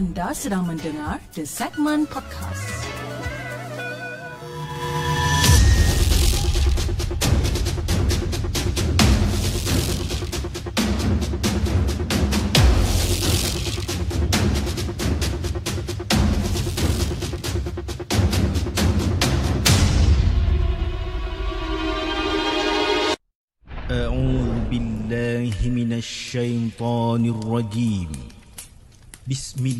Anda sedang mendengar The Segment Podcast. أعوذ بالله من الشيطان الرجيم بسم الله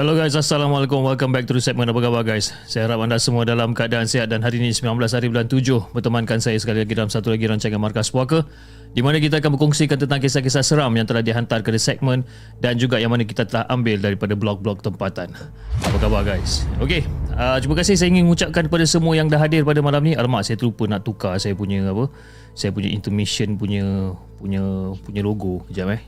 Hello guys, Assalamualaikum. Welcome back to the segment. Apa khabar guys? Saya harap anda semua dalam keadaan sihat dan hari ini 19 hari bulan 7 bertemankan saya sekali lagi dalam satu lagi rancangan Markas Puaka di mana kita akan berkongsikan tentang kisah-kisah seram yang telah dihantar ke the segment dan juga yang mana kita telah ambil daripada blog-blog tempatan. Apa khabar guys? Okey, uh, terima kasih saya ingin mengucapkan kepada semua yang dah hadir pada malam ni. Alamak, saya terlupa nak tukar saya punya apa? Saya punya intermission punya punya punya logo. Kejap eh.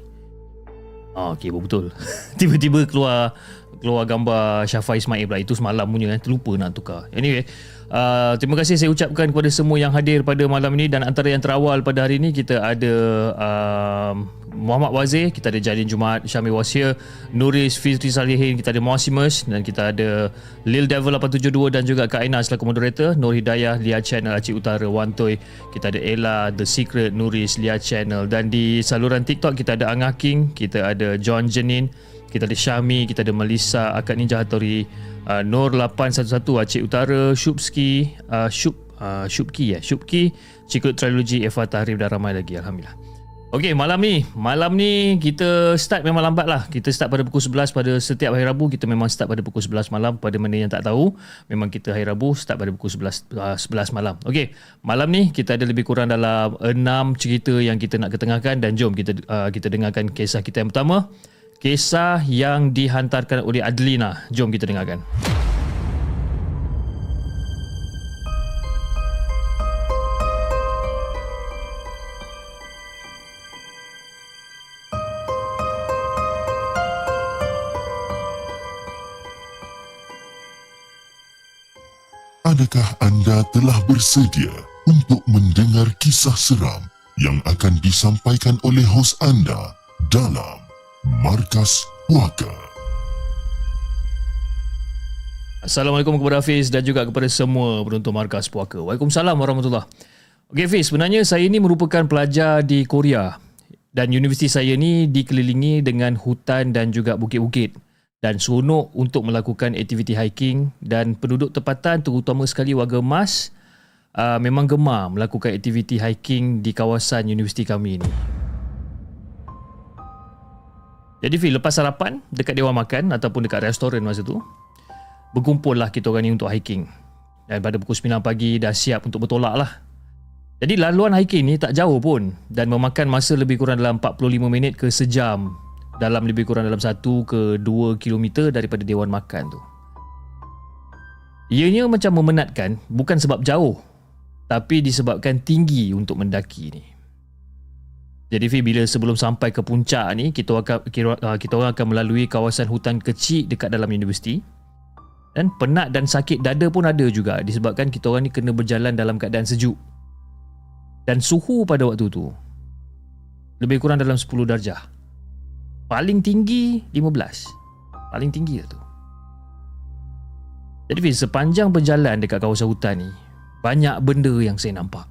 Ah, okey, betul. Tiba-tiba keluar keluar gambar Syafa Ismail pula. Itu semalam punya kan. Terlupa nak tukar. Anyway, uh, terima kasih saya ucapkan kepada semua yang hadir pada malam ini dan antara yang terawal pada hari ini kita ada uh, Muhammad Wazir, kita ada Jalin Jumaat, Syamil Wasir, Nuris Fitri Salihin, kita ada Mosimus dan kita ada Lil Devil 872 dan juga Kak Aina selaku moderator, Nur Hidayah, Lia Channel Aceh Utara, Wantoi, kita ada Ella, The Secret, Nuris, Lia Channel dan di saluran TikTok kita ada Angah King, kita ada John Jenin, kita ada Syami, kita ada Melissa, Akad Ninja Hattori, uh, Nur 811 Aceh Utara, Shupski, uh, Shup, uh, Shupki ya, Shupki, Cikut Trilogy, Eva Tahrif dan ramai lagi. Alhamdulillah. Okey, malam ni, malam ni kita start memang lambat lah. Kita start pada pukul 11 pada setiap hari Rabu. Kita memang start pada pukul 11 malam. Pada mana yang tak tahu, memang kita hari Rabu start pada pukul 11, uh, 11 malam. Okey, malam ni kita ada lebih kurang dalam 6 cerita yang kita nak ketengahkan dan jom kita uh, kita dengarkan kisah kita yang pertama. Kisah yang dihantarkan oleh Adlina. Jom kita dengarkan. Adakah anda telah bersedia untuk mendengar kisah seram yang akan disampaikan oleh hos anda dalam Markas Puaka? Assalamualaikum kepada Hafiz dan juga kepada semua penonton Markas Puaka. Waalaikumsalam warahmatullahi Okey Hafiz, sebenarnya saya ini merupakan pelajar di Korea dan universiti saya ni dikelilingi dengan hutan dan juga bukit-bukit dan seronok untuk melakukan aktiviti hiking dan penduduk tempatan terutama sekali warga emas uh, memang gemar melakukan aktiviti hiking di kawasan universiti kami ini. Jadi Fil, lepas sarapan dekat Dewan Makan ataupun dekat restoran masa tu, berkumpullah kita orang ni untuk hiking. Dan pada pukul 9 pagi dah siap untuk bertolak lah. Jadi laluan hiking ni tak jauh pun dan memakan masa lebih kurang dalam 45 minit ke sejam dalam lebih kurang dalam 1 ke 2 kilometer daripada Dewan Makan tu. Ianya macam memenatkan bukan sebab jauh tapi disebabkan tinggi untuk mendaki ni. Jadi Fi bila sebelum sampai ke puncak ni kita akan kita orang akan melalui kawasan hutan kecil dekat dalam universiti. Dan penat dan sakit dada pun ada juga disebabkan kita orang ni kena berjalan dalam keadaan sejuk. Dan suhu pada waktu tu lebih kurang dalam 10 darjah. Paling tinggi 15. Paling tinggi lah tu. Jadi Fiz, sepanjang berjalan dekat kawasan hutan ni, banyak benda yang saya nampak.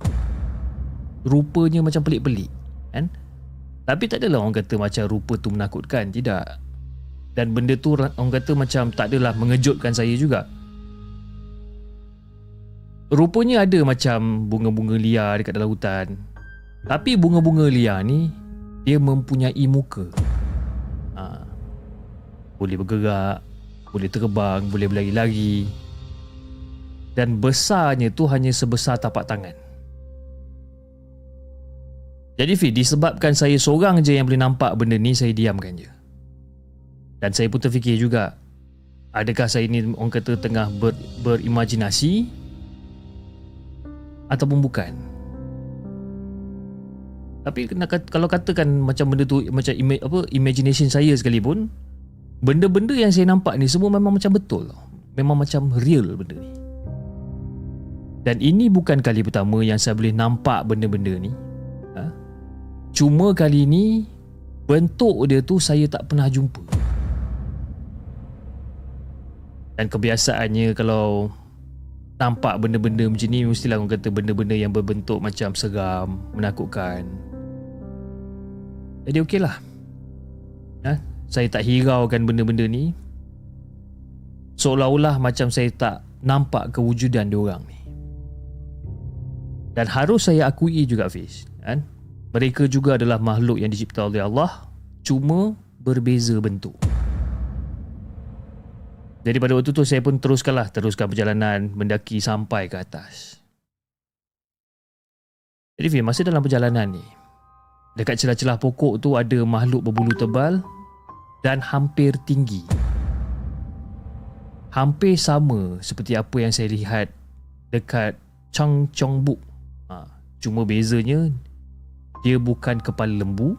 Rupanya macam pelik-pelik. Kan? Tapi tak adalah orang kata macam rupa tu menakutkan. Tidak. dan benda tu orang kata macam tak adalah mengejutkan saya juga rupanya ada macam bunga-bunga liar dekat dalam hutan tapi bunga-bunga liar ni dia mempunyai muka ha. boleh bergerak boleh terbang boleh berlari-lari dan besarnya tu hanya sebesar tapak tangan jadi Fi, disebabkan saya seorang je yang boleh nampak benda ni, saya diamkan je. Dan saya pun terfikir juga, adakah saya ni orang kata tengah ber, berimajinasi ataupun bukan? Tapi kalau katakan macam benda tu macam ima, apa imagination saya sekalipun, benda-benda yang saya nampak ni semua memang macam betul. Memang macam real benda ni. Dan ini bukan kali pertama yang saya boleh nampak benda-benda ni. Cuma kali ni bentuk dia tu saya tak pernah jumpa. Dan kebiasaannya kalau nampak benda-benda macam ni mestilah orang kata benda-benda yang berbentuk macam seram, menakutkan. Jadi okeylah. Ha? Saya tak hiraukan benda-benda ni. Seolah-olah macam saya tak nampak kewujudan dia orang ni. Dan harus saya akui juga Fiz, kan? Mereka juga adalah makhluk yang dicipta oleh Allah Cuma berbeza bentuk. Jadi pada waktu tu saya pun teruskanlah Teruskan perjalanan mendaki sampai ke atas. Jadi Fim, masa dalam perjalanan ni Dekat celah-celah pokok tu ada makhluk berbulu tebal Dan hampir tinggi. Hampir sama seperti apa yang saya lihat Dekat Chang Chong Buk. Ha, Cuma bezanya dia bukan kepala lembu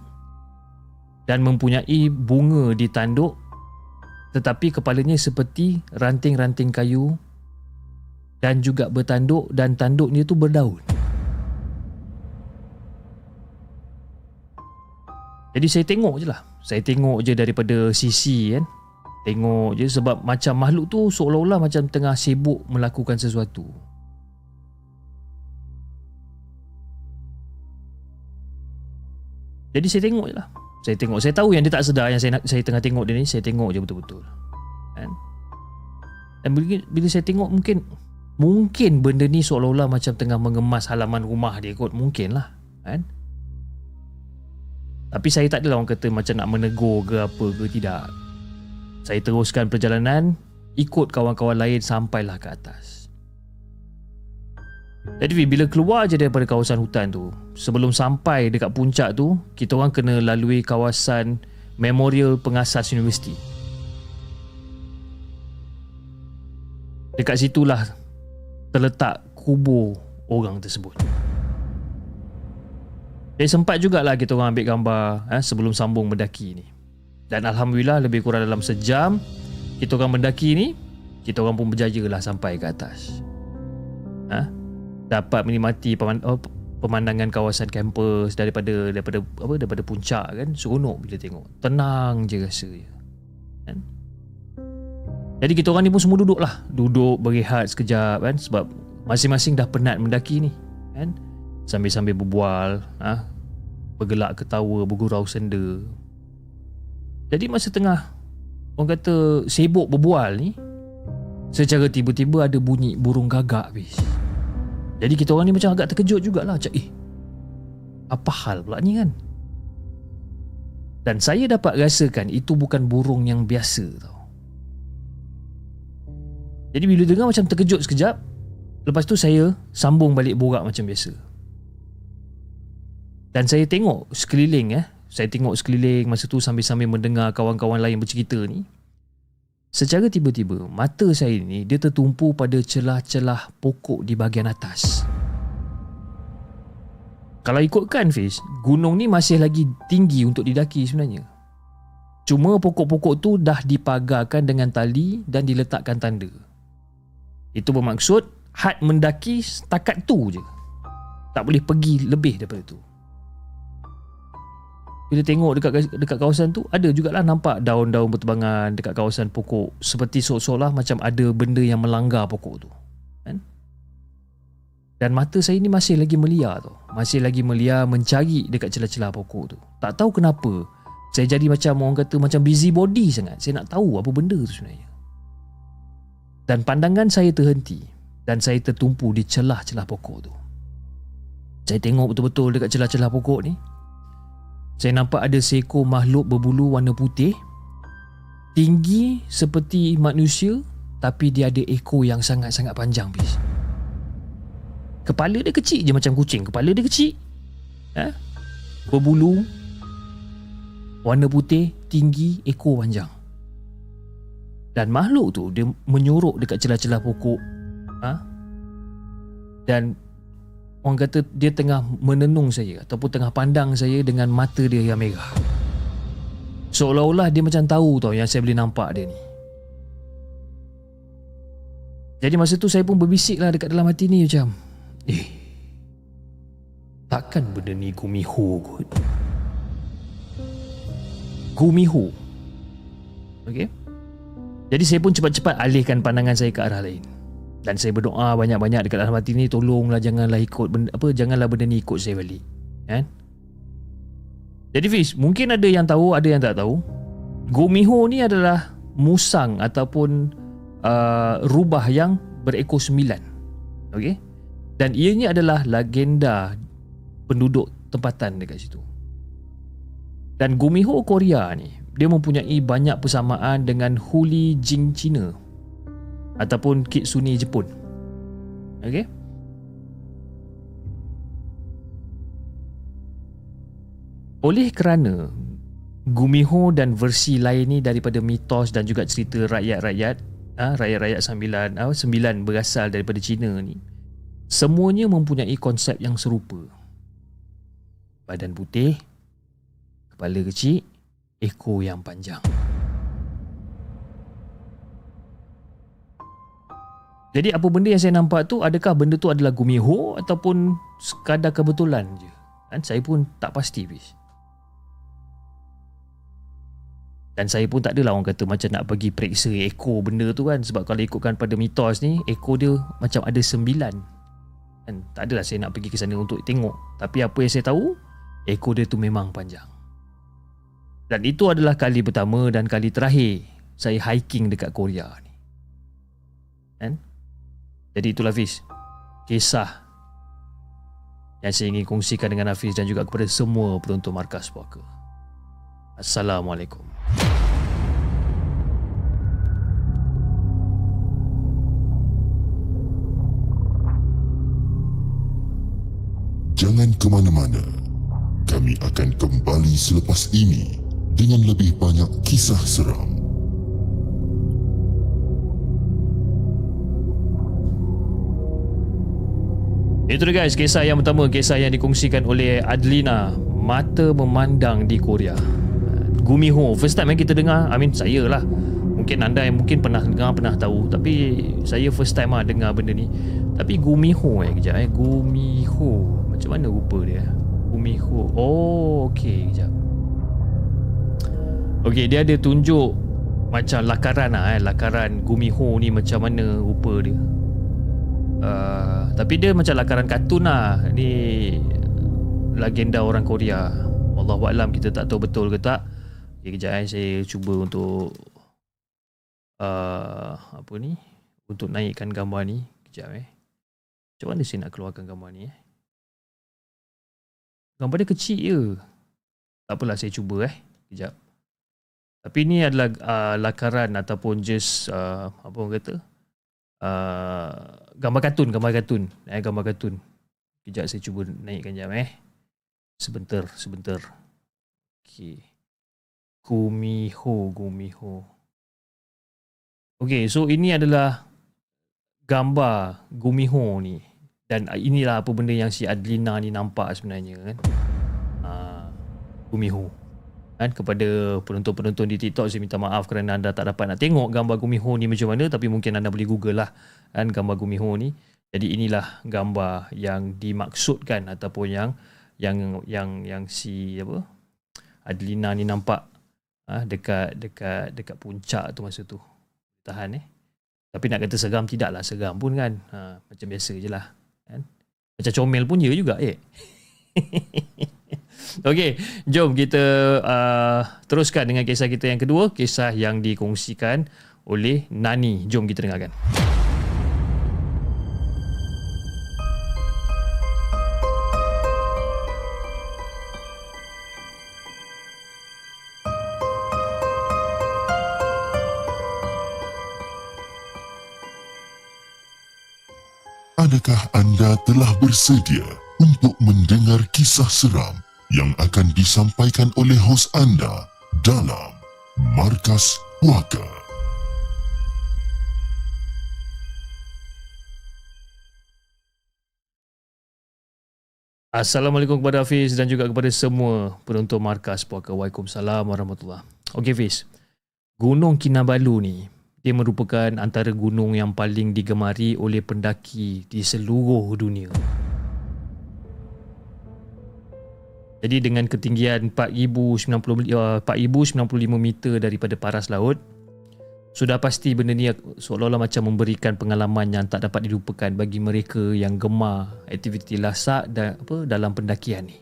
dan mempunyai bunga di tanduk tetapi kepalanya seperti ranting-ranting kayu dan juga bertanduk dan tanduknya itu berdaun. Jadi saya tengok je lah. Saya tengok je daripada sisi kan. Tengok je sebab macam makhluk tu seolah-olah macam tengah sibuk melakukan sesuatu. Jadi saya tengok je lah Saya tengok. Saya tahu yang dia tak sedar Yang saya saya tengah tengok dia ni Saya tengok je betul-betul. Kan? Dan bila, bila saya tengok mungkin Mungkin benda ni seolah-olah Macam tengah mengemas halaman rumah dia kot. Mungkin lah kan? Tapi saya tak adalah orang kata Macam nak menegur ke apa ke Tidak. Saya teruskan perjalanan Ikut kawan-kawan lain Sampailah ke atas jadi bila keluar je daripada kawasan hutan tu Sebelum sampai dekat puncak tu Kita orang kena lalui kawasan Memorial Pengasas Universiti. Dekat situlah Terletak kubur orang tersebut. Jadi sempat jugalah kita orang ambil gambar eh, Sebelum sambung mendaki ni. Dan Alhamdulillah lebih kurang dalam sejam Kita orang mendaki ni Kita orang pun berjaya lah sampai ke atas. Ha? Dapat menikmati oh, pemandangan kawasan kampus daripada daripada apa daripada puncak kan? Seronok bila tengok. Tenang je rasa je kan? Jadi kita orang ni pun semua duduk lah duduk berehat sekejap kan? Sebab masing-masing dah penat mendaki ni kan? Sambil-sambil berbual ha? bergelak ketawa bergurau senda. Jadi masa tengah orang kata sibuk berbual ni secara tiba-tiba ada bunyi burung gagak bis. Jadi kita orang ni macam agak terkejut jugalah Macam eh Apa hal pula ni kan? Dan saya dapat rasakan Itu bukan burung yang biasa tau. Jadi bila dengar macam terkejut sekejap Lepas tu saya Sambung balik borak macam biasa. Dan saya tengok Sekeliling eh Saya tengok sekeliling Masa tu sambil-sambil mendengar Kawan-kawan lain bercerita ni Secara tiba-tiba, mata saya ni dia tertumpu pada celah-celah pokok di bahagian atas. Kalau ikutkan Fiz, gunung ni masih lagi tinggi untuk didaki sebenarnya. Cuma pokok-pokok tu dah dipagarkan dengan tali dan diletakkan tanda. Itu bermaksud had mendaki setakat tu je. Tak boleh pergi lebih daripada tu bila tengok dekat dekat kawasan tu ada jugalah nampak daun-daun bertebangan dekat kawasan pokok seperti seolah-olah macam ada benda yang melanggar pokok tu kan dan mata saya ni masih lagi meliar tu masih lagi meliar mencari dekat celah-celah pokok tu tak tahu kenapa Saya jadi macam orang kata macam busy body sangat. Saya nak tahu apa benda tu sebenarnya. Dan pandangan saya terhenti dan saya tertumpu di celah-celah pokok tu. Saya tengok betul-betul dekat celah-celah pokok ni. Saya nampak ada seekor makhluk berbulu warna putih. Tinggi seperti manusia tapi dia ada ekor yang sangat-sangat panjang bis. Kepala dia kecil je macam kucing. Kepala dia kecil. Ha? Berbulu warna putih, tinggi, ekor panjang. Dan makhluk tu dia menyorok dekat celah-celah pokok. Ha? Dan orang kata dia tengah menenung saya ataupun tengah pandang saya dengan mata dia yang merah. Seolah-olah dia macam tahu tau yang saya boleh nampak dia ni. Jadi masa tu saya pun berbisik lah dekat dalam hati ni macam Eh Takkan benda ni Gumiho kot Gumiho Okay Jadi saya pun cepat-cepat alihkan pandangan saya ke arah lain dan saya berdoa banyak-banyak dekat dalam hati ni tolonglah janganlah ikut benda, apa janganlah benda ni ikut saya balik. Kan? Jadi Fiz mungkin ada yang tahu ada yang tak tahu. Gomiho ni adalah musang ataupun uh, rubah yang berekor sembilan. Okey dan ianya adalah legenda penduduk tempatan dekat situ. Dan Gumiho Korea ni dia mempunyai banyak persamaan dengan Huli Jing Cina ataupun Kitsune Jepun. Okey. Oleh kerana Gumiho dan versi lain ni daripada mitos dan juga cerita rakyat-rakyat, ah rakyat-rakyat sembilan, ah sembilan berasal daripada Cina ni. Semuanya mempunyai konsep yang serupa. Badan putih, kepala kecil, ekor yang panjang. Jadi apa benda yang saya nampak tu adakah benda tu adalah gumiho ataupun sekadar kebetulan je? Kan saya pun tak pasti bis. Dan saya pun tak adalah orang kata macam nak pergi periksa ekor benda tu kan sebab kalau ikutkan pada mitos ni ekor dia macam ada sembilan. Dan tak adalah saya nak pergi ke sana untuk tengok. Tapi apa yang saya tahu ekor dia tu memang panjang. Dan itu adalah kali pertama dan kali terakhir saya hiking dekat Korea. Kan? Jadi itulah Hafiz Kisah Yang saya ingin kongsikan dengan Hafiz Dan juga kepada semua penonton Markas Puaka Assalamualaikum Jangan ke mana-mana. Kami akan kembali selepas ini dengan lebih banyak kisah seram. Itu dia guys Kisah yang pertama Kisah yang dikongsikan oleh Adlina. Mata memandang di Korea. Gumiho First time yang kita dengar I mean saya lah. Mungkin anda yang mungkin pernah dengar Pernah tahu. Tapi saya first time lah dengar benda ni. Tapi Gumiho eh Kejap eh. Gumiho Macam mana rupa dia? Gumiho Oh okay Kejap. Okay dia ada tunjuk Macam lakaran lah eh. Lakaran Gumiho ni macam mana rupa dia Uh, tapi dia macam lakaran kartun lah. Ni Legenda orang Korea. Wallahualam kita tak tahu betul ke tak. Okay, Kejap eh Saya cuba untuk uh, Apa ni? Untuk naikkan gambar ni. Kejap eh. Macam mana saya nak keluarkan gambar ni eh? Gambar dia kecil je. Tak apalah saya cuba eh. Kejap. Tapi ni adalah uh, lakaran ataupun just uh, Apa orang kata? Uh, gambar kartun, gambar kartun. Eh, gambar kartun. Kejap saya cuba naikkan jam eh. Sebentar, sebentar. Okey. Gumiho, Gumiho. Okey, so ini adalah gambar Gumiho ni. Dan inilah apa benda yang si Adlina ni nampak sebenarnya kan. Uh, Gumiho kan kepada penonton-penonton di TikTok. Saya minta maaf kerana anda tak dapat nak tengok gambar Gumiho ni macam mana tapi mungkin anda boleh google lah kan gambar Gumiho ni. Jadi inilah gambar yang dimaksudkan ataupun yang yang yang yang si apa Adlina ni nampak ah ha, dekat dekat dekat puncak tu masa tu. Tahan eh. Tapi nak kata seram tidaklah seram pun kan ha, macam biasa je lah kan. Macam comel pun ya juga eh Okey, jom kita uh, teruskan dengan kisah kita yang kedua, kisah yang dikongsikan oleh Nani. Jom kita dengarkan. Adakah anda telah bersedia untuk mendengar kisah seram yang akan disampaikan oleh hos anda dalam Markas Puaka? Assalamualaikum kepada Hafiz dan juga kepada semua penonton Markas Puaka. Waalaikumsalam warahmatullahi Okey Hafiz, Gunung Kinabalu ni dia merupakan antara gunung yang paling digemari oleh pendaki di seluruh dunia. Jadi dengan ketinggian 4090 uh, 4095 meter daripada paras laut, sudah pasti benda ni seolah-olah macam memberikan pengalaman yang tak dapat dilupakan bagi mereka yang gemar aktiviti lasak dan apa dalam pendakian ni.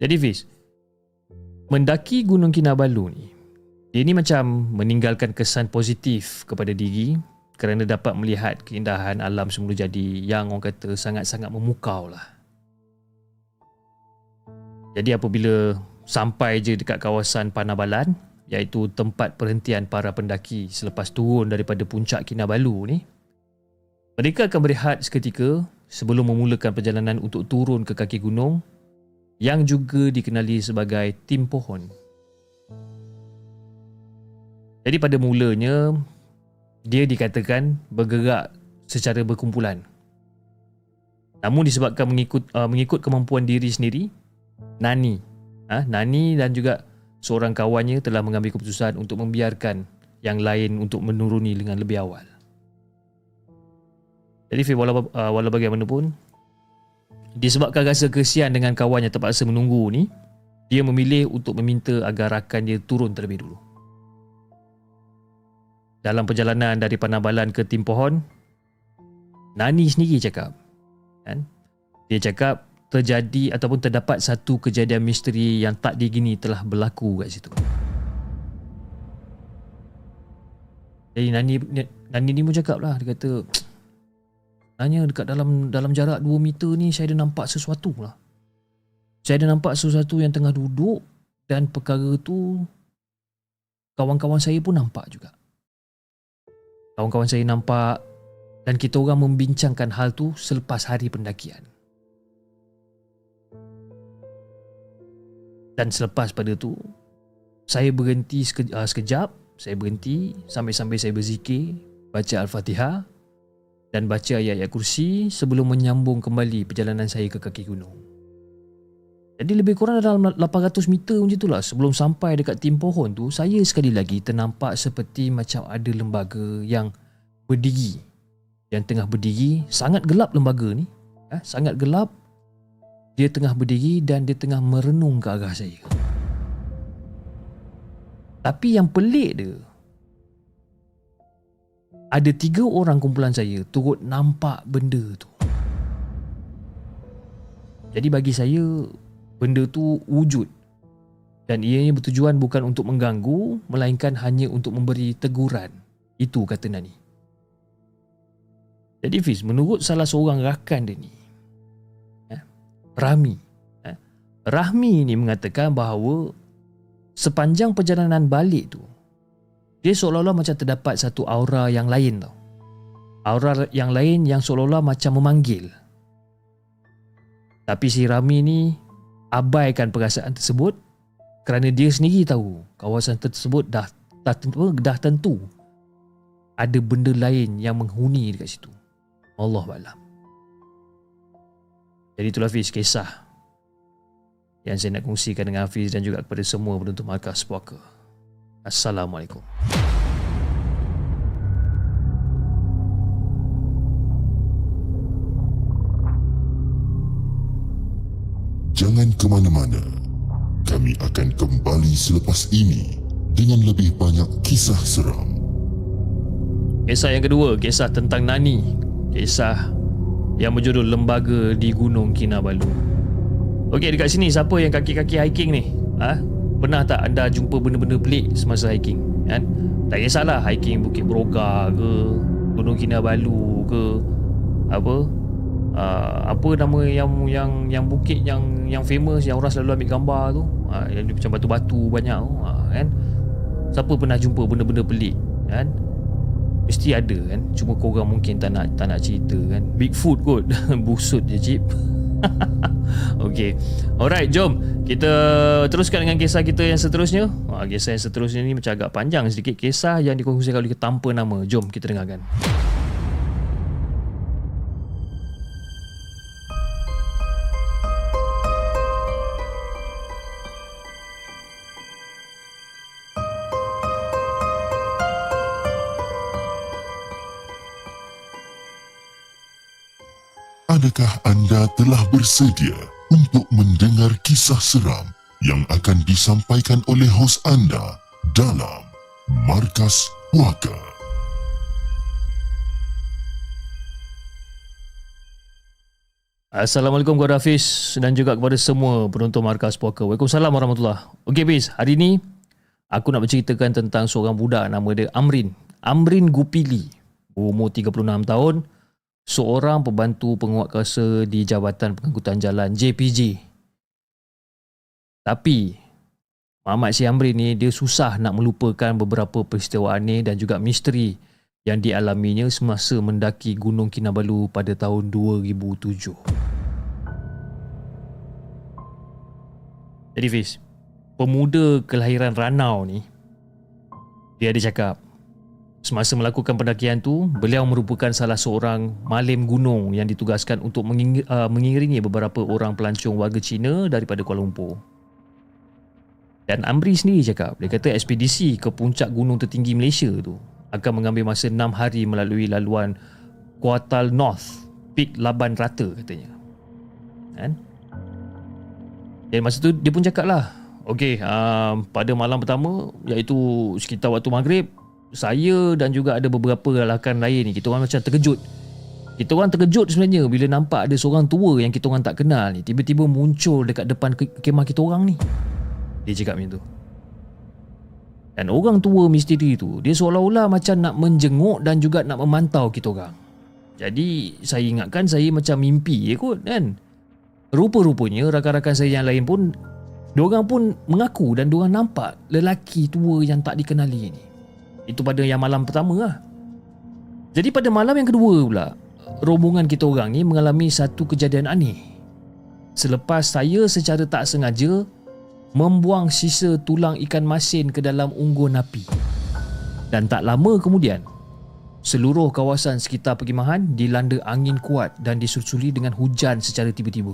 Jadi Fiz, mendaki Gunung Kinabalu ni, dia ni macam meninggalkan kesan positif kepada diri kerana dapat melihat keindahan alam semula jadi yang orang kata sangat-sangat memukau lah. Jadi apabila sampai je dekat kawasan Panabalan, iaitu tempat perhentian para pendaki selepas turun daripada puncak Kinabalu ni. Mereka akan berehat seketika sebelum memulakan perjalanan untuk turun ke kaki gunung yang juga dikenali sebagai Tim Pohon. Jadi pada mulanya dia dikatakan bergerak secara berkumpulan. Namun disebabkan mengikut uh, mengikut kemampuan diri sendiri, Nani, ha, Nani dan juga seorang kawannya telah mengambil keputusan untuk membiarkan yang lain untuk menuruni dengan lebih awal. Jadi walau, uh, walau bagaimanapun, disebabkan rasa kesian dengan kawannya terpaksa menunggu ni, dia memilih untuk meminta agar rakan dia turun terlebih dulu. Dalam perjalanan dari Panabalan ke Tim Pohon, Nani sendiri cakap, kan? Dia cakap terjadi ataupun terdapat satu kejadian misteri yang tak digini telah berlaku kat situ. Jadi Nani Nani ni pun cakap lah dia kata Nanya dekat dalam dalam jarak 2 meter ni saya ada nampak sesuatu lah. Saya ada nampak sesuatu yang tengah duduk dan perkara tu kawan-kawan saya pun nampak juga. Kawan-kawan saya nampak dan kita orang membincangkan hal tu selepas hari pendakian. Dan selepas pada tu Saya berhenti uh, sekejap. Saya berhenti Sambil-sambil saya berzikir Baca Al-Fatihah Dan baca ayat-ayat kursi Sebelum menyambung kembali perjalanan saya ke kaki gunung. Jadi lebih kurang dalam 800 meter macam itulah Sebelum sampai dekat tim pohon tu Saya sekali lagi ternampak seperti macam ada lembaga yang berdiri. Yang tengah berdiri Sangat gelap lembaga ni. Eh, Sangat gelap dia tengah berdiri dan dia tengah merenung ke arah saya. Tapi yang pelik dia, ada tiga orang kumpulan saya turut nampak benda tu. Jadi bagi saya, benda tu wujud. Dan ianya bertujuan bukan untuk mengganggu, melainkan hanya untuk memberi teguran. Itu kata Nani. Jadi Fiz, menurut salah seorang rakan dia ni, Rahmi. Eh, Rahmi ni mengatakan bahawa sepanjang perjalanan balik tu, dia seolah-olah macam terdapat satu aura yang lain tau. Aura yang lain yang seolah-olah macam memanggil. Tapi si Rahmi ni abaikan perasaan tersebut kerana dia sendiri tahu kawasan tersebut dah dah tentu, dah tentu ada benda lain yang menghuni dekat situ. Allah Alam. Jadi itulah Hafiz kisah yang saya nak kongsikan dengan Hafiz dan juga kepada semua penonton markas puaka. Assalamualaikum. Jangan ke mana-mana. Kami akan kembali selepas ini dengan lebih banyak kisah seram. Kisah yang kedua, kisah tentang Nani. Kisah yang berjudul Lembaga di Gunung Kinabalu. Okey dekat sini siapa yang kaki-kaki hiking ni? Ha? Pernah tak anda jumpa benda-benda pelik semasa hiking? Kan? Tak kisahlah hiking Bukit Beroga ke, Gunung Kinabalu ke, apa? Uh, apa nama yang yang yang bukit yang yang famous yang orang selalu ambil gambar tu? Uh, yang macam batu-batu banyak tu, uh, kan? Siapa pernah jumpa benda-benda pelik, kan? Mesti ada kan. Cuma korang mungkin tak nak tak nak cerita kan. Bigfoot kot. Busut je cip. Okay Alright jom. Kita teruskan dengan kisah kita yang seterusnya. Ha, Kisah yang seterusnya ni macam agak panjang sedikit. Kisah yang dikongsikan oleh tanpa nama. Jom kita dengarkan Adakah anda telah bersedia untuk mendengar kisah seram yang akan disampaikan oleh hos anda dalam Markas Puaka? Assalamualaikum kepada Hafiz dan juga kepada semua penonton Markas Puaka. Waalaikumsalam warahmatullahi Okey Hafiz, hari ni aku nak berceritakan tentang seorang budak nama dia Amrin. Amrin Gupili, umur 36 tahun, seorang pembantu penguatkuasa di Jabatan Pengangkutan Jalan JPJ. Tapi Muhammad Si Amrin ni dia susah nak melupakan beberapa peristiwa aneh dan juga misteri yang dialaminya semasa mendaki Gunung Kinabalu pada tahun 2007. Jadi Fiz, pemuda kelahiran Ranau ni, dia ada cakap, semasa melakukan pendakian tu, beliau merupakan salah seorang malim gunung yang ditugaskan untuk uh, mengiringi beberapa orang pelancong warga Cina daripada Kuala Lumpur. Dan Amri sendiri cakap, dia kata ekspedisi ke puncak gunung tertinggi Malaysia tu akan mengambil masa 6 hari melalui laluan Kuartal North, Peak Laban Rata katanya. Kan? Dan masa tu dia pun cakap lah, Okey, um, pada malam pertama iaitu sekitar waktu maghrib, saya dan juga ada beberapa rakan lain ni kita orang macam terkejut. Kita orang terkejut sebenarnya bila nampak ada seorang tua yang kita orang tak kenal ni tiba-tiba muncul dekat depan ke- kemah kita orang ni. Dia cakap macam tu. Dan orang tua misteri tu Dia seolah-olah macam nak menjenguk Dan juga nak memantau kita orang Jadi saya ingatkan saya macam mimpi je kot kan Rupa-rupanya rakan-rakan saya yang lain pun Diorang pun mengaku dan diorang nampak Lelaki tua yang tak dikenali ni Itu pada yang malam pertama lah Jadi pada malam yang kedua pula Rombongan kita orang ni mengalami satu kejadian aneh Selepas saya secara tak sengaja membuang sisa tulang ikan masin ke dalam unggun api. Dan tak lama kemudian, seluruh kawasan sekitar perkhemahan dilanda angin kuat dan disusuli dengan hujan secara tiba-tiba.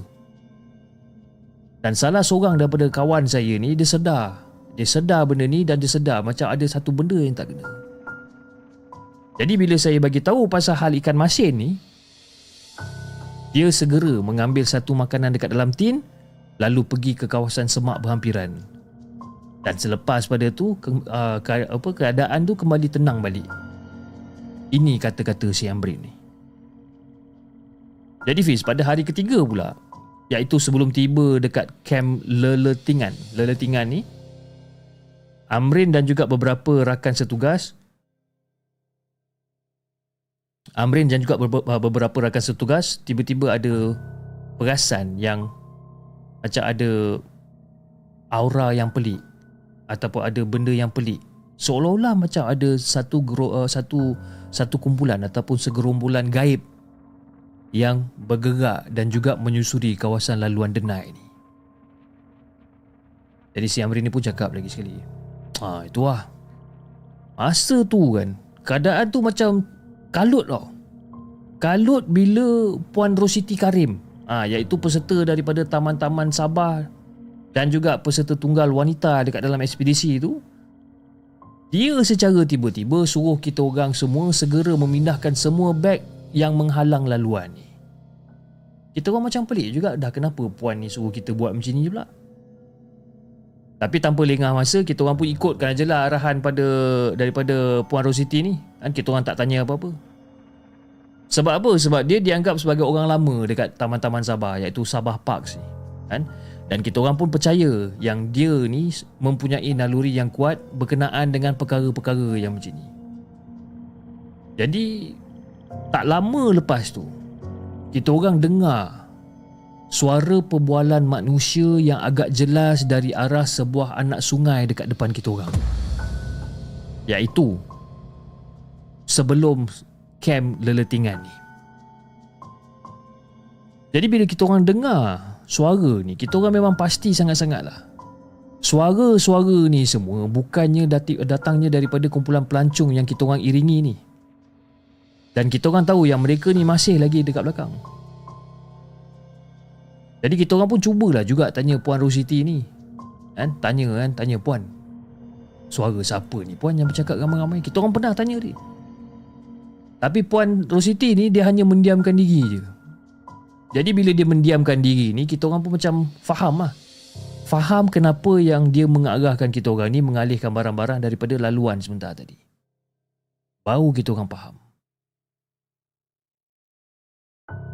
Dan salah seorang daripada kawan saya ni dia sedar. Dia sedar benda ni dan dia sedar macam ada satu benda yang tak kena. Jadi bila saya bagi tahu pasal hal ikan masin ni, dia segera mengambil satu makanan dekat dalam tin lalu pergi ke kawasan semak berhampiran. Dan selepas pada tu ke, uh, ke, apa keadaan tu kembali tenang balik. Ini kata-kata si Amrin ni. Jadi Fiz, pada hari ketiga pula, iaitu sebelum tiba dekat kem Leletingan. Leletingan ni, Amrin dan juga beberapa rakan setugas Amrin dan juga beberapa rakan setugas tiba-tiba ada perasan yang macam ada aura yang pelik ataupun ada benda yang pelik seolah-olah macam ada satu uh, satu satu kumpulan ataupun segerombolan gaib yang bergerak dan juga menyusuri kawasan laluan denai ni. Jadi si Amri ni pun cakap lagi sekali. Ha, itu lah. Masa tu kan, keadaan tu macam kalut tau. Kalut bila Puan Rositi Karim ha, iaitu peserta daripada Taman-Taman Sabah dan juga peserta tunggal wanita dekat dalam ekspedisi itu dia secara tiba-tiba suruh kita orang semua segera memindahkan semua beg yang menghalang laluan ni. Kita orang macam pelik juga dah kenapa puan ni suruh kita buat macam ni pula. Tapi tanpa lengah masa kita orang pun ikutkan aje lah arahan pada daripada puan Rositi ni. Kan kita orang tak tanya apa-apa. Sebab apa? Sebab dia dianggap sebagai orang lama dekat Taman-Taman Sabah iaitu Sabah Park ni. kan dan kita orang pun percaya yang dia ni mempunyai naluri yang kuat berkenaan dengan perkara-perkara yang macam ni jadi tak lama lepas tu kita orang dengar suara perbualan manusia yang agak jelas dari arah sebuah anak sungai dekat depan kita orang. Iaitu sebelum kem leletingan ni. Jadi bila kita orang dengar suara ni kita orang memang pasti sangat-sangat lah. Suara-suara ni semua bukannya datangnya daripada kumpulan pelancong yang kita orang iringi ni. Dan kita orang tahu yang mereka ni masih lagi dekat belakang jadi kita orang pun cubalah juga tanya Puan Rositi ni. Kan? Tanya kan? Tanya Puan. Suara siapa ni? Puan yang bercakap ramai-ramai. Kita orang pernah tanya dia. Tapi Puan Rositi ni dia hanya mendiamkan diri je. Jadi bila dia mendiamkan diri ni kita orang pun macam faham lah. Faham kenapa yang dia mengarahkan kita orang ni mengalihkan barang-barang daripada laluan sebentar tadi. Baru kita orang faham.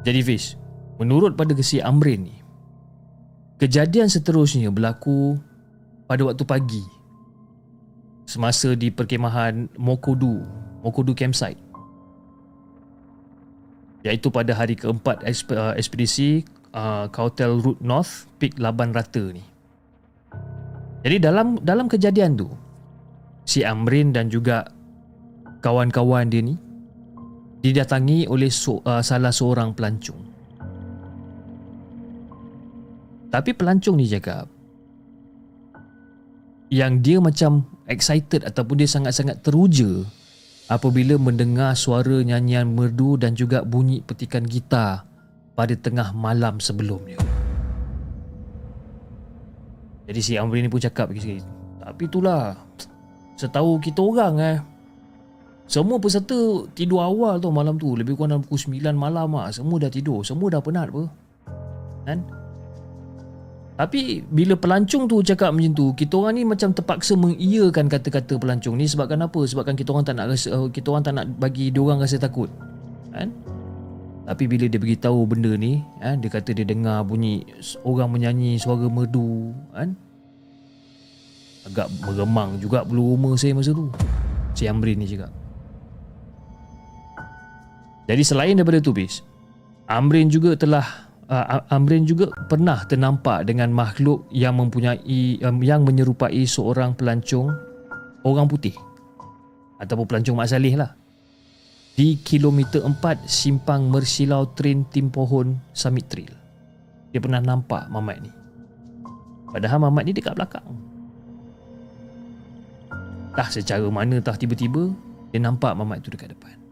Jadi Fiz, menurut pada kesi Amrin ni, kejadian seterusnya berlaku pada waktu pagi semasa di perkemahan Mokodu, Mokodu campsite iaitu pada hari keempat uh, ekspedisi uh, Kautel Route North Peak Laban Rata ni. Jadi dalam dalam kejadian tu si Amrin dan juga kawan-kawan dia ni didatangi oleh so, uh, salah seorang pelancong. Tapi pelancong ni cakap yang dia macam excited ataupun dia sangat-sangat teruja apabila mendengar suara nyanyian merdu dan juga bunyi petikan gitar pada tengah malam sebelumnya. Jadi si Amri ni pun cakap. Tapi itulah. Setahu kita orang eh. Semua peserta tidur awal tu malam tu. Lebih kurang dalam pukul 9 malam ah. Semua dah tidur. Semua dah penat apa. Kan tapi bila pelancong tu cakap macam tu, kita orang ni macam terpaksa mengiyakan kata-kata pelancong ni sebabkan apa? Sebabkan kita orang tak nak rasa uh, kita orang tak nak bagi dia orang rasa takut. Kan? Tapi bila dia beritahu benda ni, kan, dia kata dia dengar bunyi orang menyanyi suara merdu, kan? Agak meremang juga bulu rumah saya masa tu. Si Amrin ni cakap. Jadi selain daripada tu bis, Amrin juga telah uh, Amrin juga pernah ternampak dengan makhluk yang mempunyai um, yang menyerupai seorang pelancong orang putih ataupun pelancong Mak Saleh lah di kilometer 4 simpang Mersilau Train Timpohon Summit Trail. Dia pernah nampak Mamat ni. Padahal Mamat ni dekat belakang. Tak secara mana tak tiba-tiba dia nampak Mamat tu dekat depan.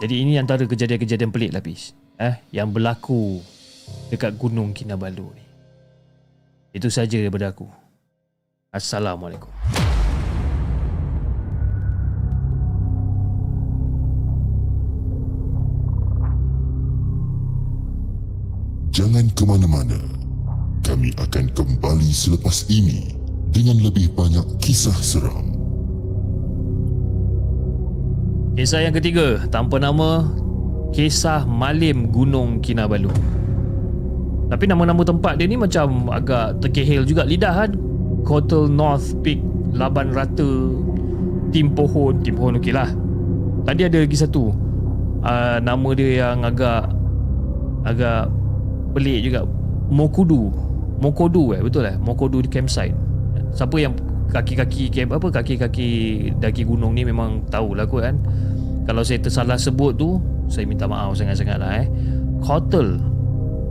Jadi ini antara kejadian-kejadian pelik lapis eh yang berlaku dekat Gunung Kinabalu ni. Itu saja daripada aku. Assalamualaikum. Jangan ke mana-mana. Kami akan kembali selepas ini dengan lebih banyak kisah seram. Kisah yang ketiga tanpa nama Kisah Malim Gunung Kinabalu. Tapi nama-nama tempat dia ni macam agak terkehil juga lidah kan. Kotel North Peak, Laban Rata, Tim Pohon, Tim Pohon okey lah. Tadi ada lagi satu. Uh, nama dia yang agak agak pelik juga. Mokudu. Mokodu eh betul eh? Mokodu campsite. Siapa yang kaki-kaki apa kaki-kaki daki gunung ni memang tahulah kot kan? Kalau saya tersalah sebut tu saya minta maaf sangat-sangat lah eh. Kotel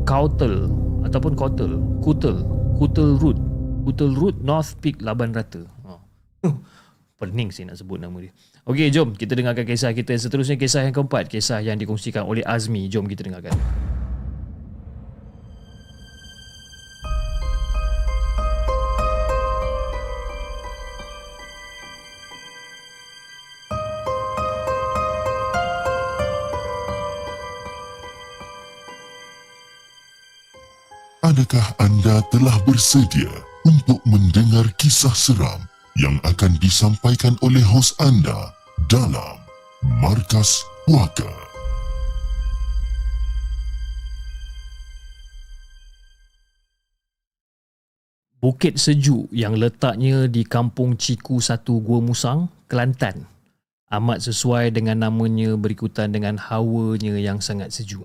Kautel ataupun Kotel Kutel Kutel Root Kutel Root North Peak Laban Rata. Oh. pening sih nak sebut nama dia. Okey jom kita dengarkan kisah kita seterusnya. Kisah yang keempat kisah yang dikongsikan oleh Azmi. Jom kita dengarkan Adakah anda telah bersedia untuk mendengar kisah seram yang akan disampaikan oleh hos anda dalam Markas Puaka? Bukit sejuk yang letaknya di Kampung Ciku 1 Gua Musang, Kelantan amat sesuai dengan namanya berikutan dengan hawanya yang sangat sejuk.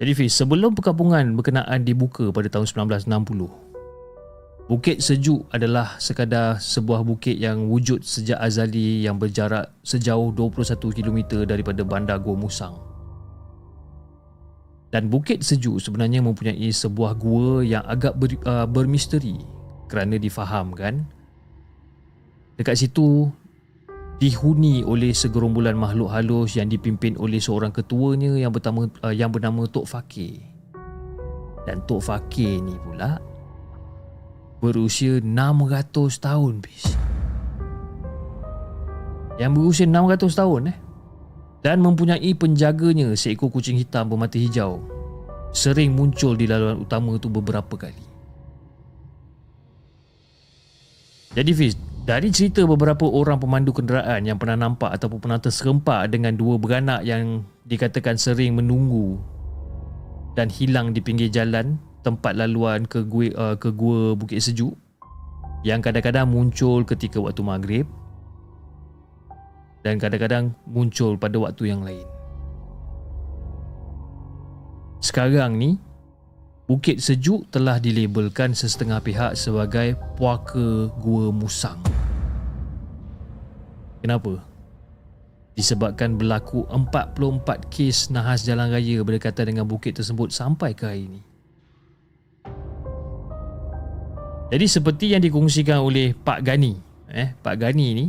Jadi Fiz, sebelum perkampungan berkenaan dibuka pada tahun 1960, Bukit Sejuk adalah sekadar sebuah bukit yang wujud sejak azali yang berjarak sejauh 21 km daripada bandar Gua Musang. Dan Bukit Sejuk sebenarnya mempunyai sebuah gua yang agak ber, uh, bermisteri kerana difahamkan dekat situ dihuni oleh segerombolan makhluk halus yang dipimpin oleh seorang ketuanya yang bernama uh, yang bernama Tok Fakir. Dan Tok Fakir ni pula berusia 600 tahun bis. Yang berusia 600 tahun eh. Dan mempunyai penjaganya seekor kucing hitam bermata hijau. Sering muncul di laluan utama tu beberapa kali. Jadi Fiz, dari cerita beberapa orang pemandu kenderaan yang pernah nampak ataupun pernah terserempak dengan dua beranak yang dikatakan sering menunggu dan hilang di pinggir jalan tempat laluan ke gua, uh, ke gua Bukit Sejuk yang kadang-kadang muncul ketika waktu maghrib dan kadang-kadang muncul pada waktu yang lain. Sekarang ni Bukit Sejuk telah dilabelkan sesetengah pihak sebagai puaka Gua Musang. Kenapa? Disebabkan berlaku 44 kes nahas jalan raya berdekatan dengan bukit tersebut sampai ke hari ini. Jadi seperti yang dikongsikan oleh Pak Gani, eh Pak Gani ni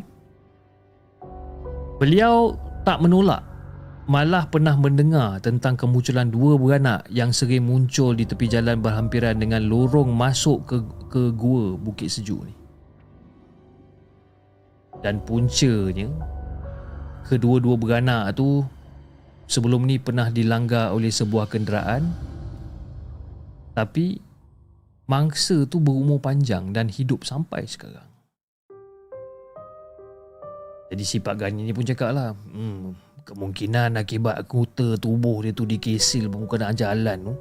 beliau tak menolak malah pernah mendengar tentang kemunculan dua beranak yang sering muncul di tepi jalan berhampiran dengan lorong masuk ke ke gua Bukit Sejuk ni. Dan puncanya kedua-dua beranak tu sebelum ni pernah dilanggar oleh sebuah kenderaan tapi mangsa tu berumur panjang dan hidup sampai sekarang. Jadi si Pak Gani ni pun cakap lah, hmm, Kemungkinan akibat kuta tubuh dia tu dikesil permukaan jalan tu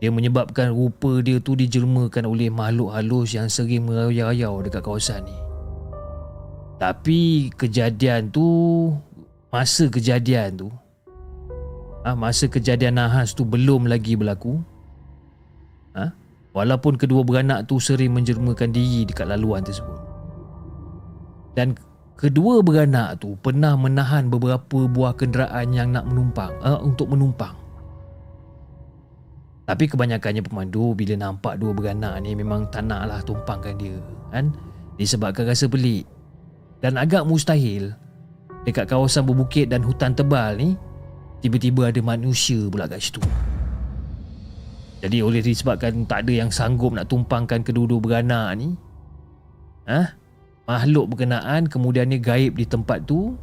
dia menyebabkan rupa dia tu dijelmakan oleh makhluk halus yang sering merayau-rayau dekat kawasan ni. Tapi kejadian tu masa kejadian tu ah ha, masa kejadian nahas tu belum lagi berlaku. Ha? Walaupun kedua beranak tu sering menjelmakan diri dekat laluan tersebut. Dan kedua beranak tu pernah menahan beberapa buah kenderaan yang nak menumpang uh, untuk menumpang. Tapi kebanyakannya pemandu bila nampak dua beranak ni memang tak naklah tumpangkan dia, kan? Disebabkan rasa pelik dan agak mustahil dekat kawasan berbukit dan hutan tebal ni tiba-tiba ada manusia pula kat situ. Jadi oleh disebabkan tak ada yang sanggup nak tumpangkan kedua-dua beranak ni, ha? Makhluk berkenaan kemudiannya gaib di tempat tu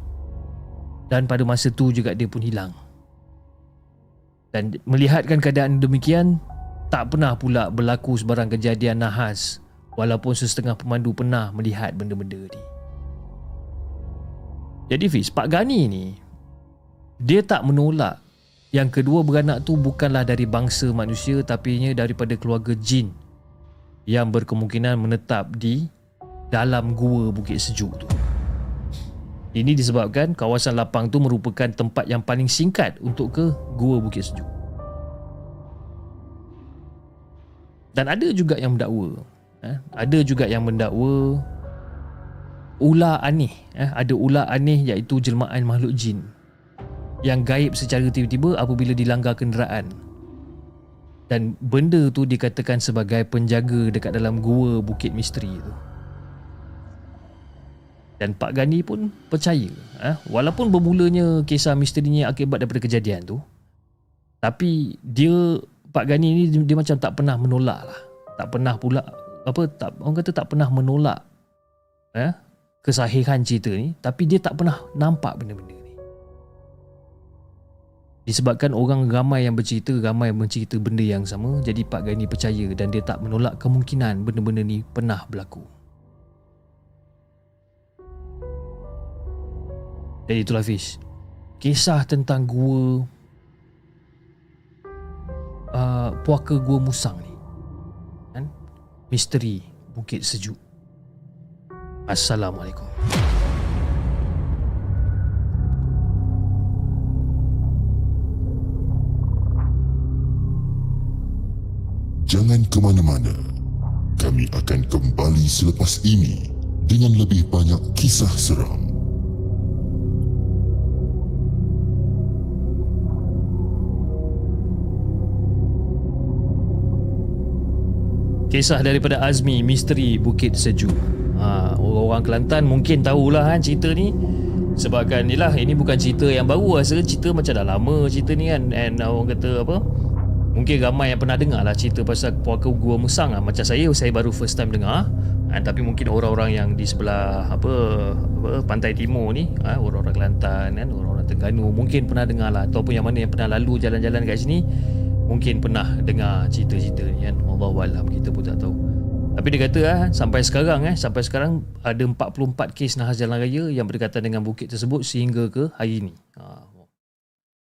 dan pada masa tu juga dia pun hilang. Dan melihatkan keadaan demikian, tak pernah pula berlaku sebarang kejadian nahas walaupun sesetengah pemandu pernah melihat benda-benda ni. Jadi Fiz, Pak Gani ni dia tak menolak yang kedua beranak tu bukanlah dari bangsa manusia tapi nya daripada keluarga jin yang berkemungkinan menetap di dalam gua Bukit Sejuk tu. Ini disebabkan kawasan lapang tu merupakan tempat yang paling singkat untuk ke gua Bukit Sejuk. Dan ada juga yang mendakwa, eh, ada juga yang mendakwa ular aneh, eh, ada ular aneh iaitu jelmaan makhluk jin yang gaib secara tiba-tiba apabila dilanggar kenderaan. Dan benda tu dikatakan sebagai penjaga dekat dalam gua Bukit Misteri tu dan Pak Gani pun percaya eh, walaupun bermulanya kisah misterinya akibat daripada kejadian tu tapi dia Pak Gani ni dia, dia macam tak pernah menolak lah. Tak pernah pula apa tak orang kata tak pernah menolak eh, kesahihan cerita ni tapi dia tak pernah nampak benda-benda ni. Disebabkan orang ramai yang bercerita ramai yang bercerita benda yang sama jadi Pak Gani percaya dan dia tak menolak kemungkinan benda-benda ni pernah berlaku Dan itulah Fiz Kisah tentang gua puaka Gua Musang ni. Kan? Misteri Bukit Sejuk. Assalamualaikum. Jangan ke mana-mana. Kami akan kembali selepas ini dengan lebih banyak kisah seram. Kisah daripada Azmi Misteri Bukit Sejuk. Ha, orang-orang Kelantan mungkin tahulah kan cerita ni. Sebabkan ni lah ini bukan cerita yang baru rasa cerita macam dah lama cerita ni kan and orang kata apa mungkin ramai yang pernah dengar lah cerita pasal puaka gua musang lah. macam saya saya baru first time dengar and, tapi mungkin orang-orang yang di sebelah apa apa pantai timur ni ha, orang-orang Kelantan kan orang-orang Terengganu mungkin pernah dengar lah ataupun yang mana yang pernah lalu jalan-jalan kat sini mungkin pernah dengar cerita-cerita ni kan Wallahualam kita pun tak tahu tapi dia kata ah sampai sekarang eh sampai sekarang ada 44 kes nahas jalan raya yang berdekatan dengan bukit tersebut sehingga ke hari ini. Ha,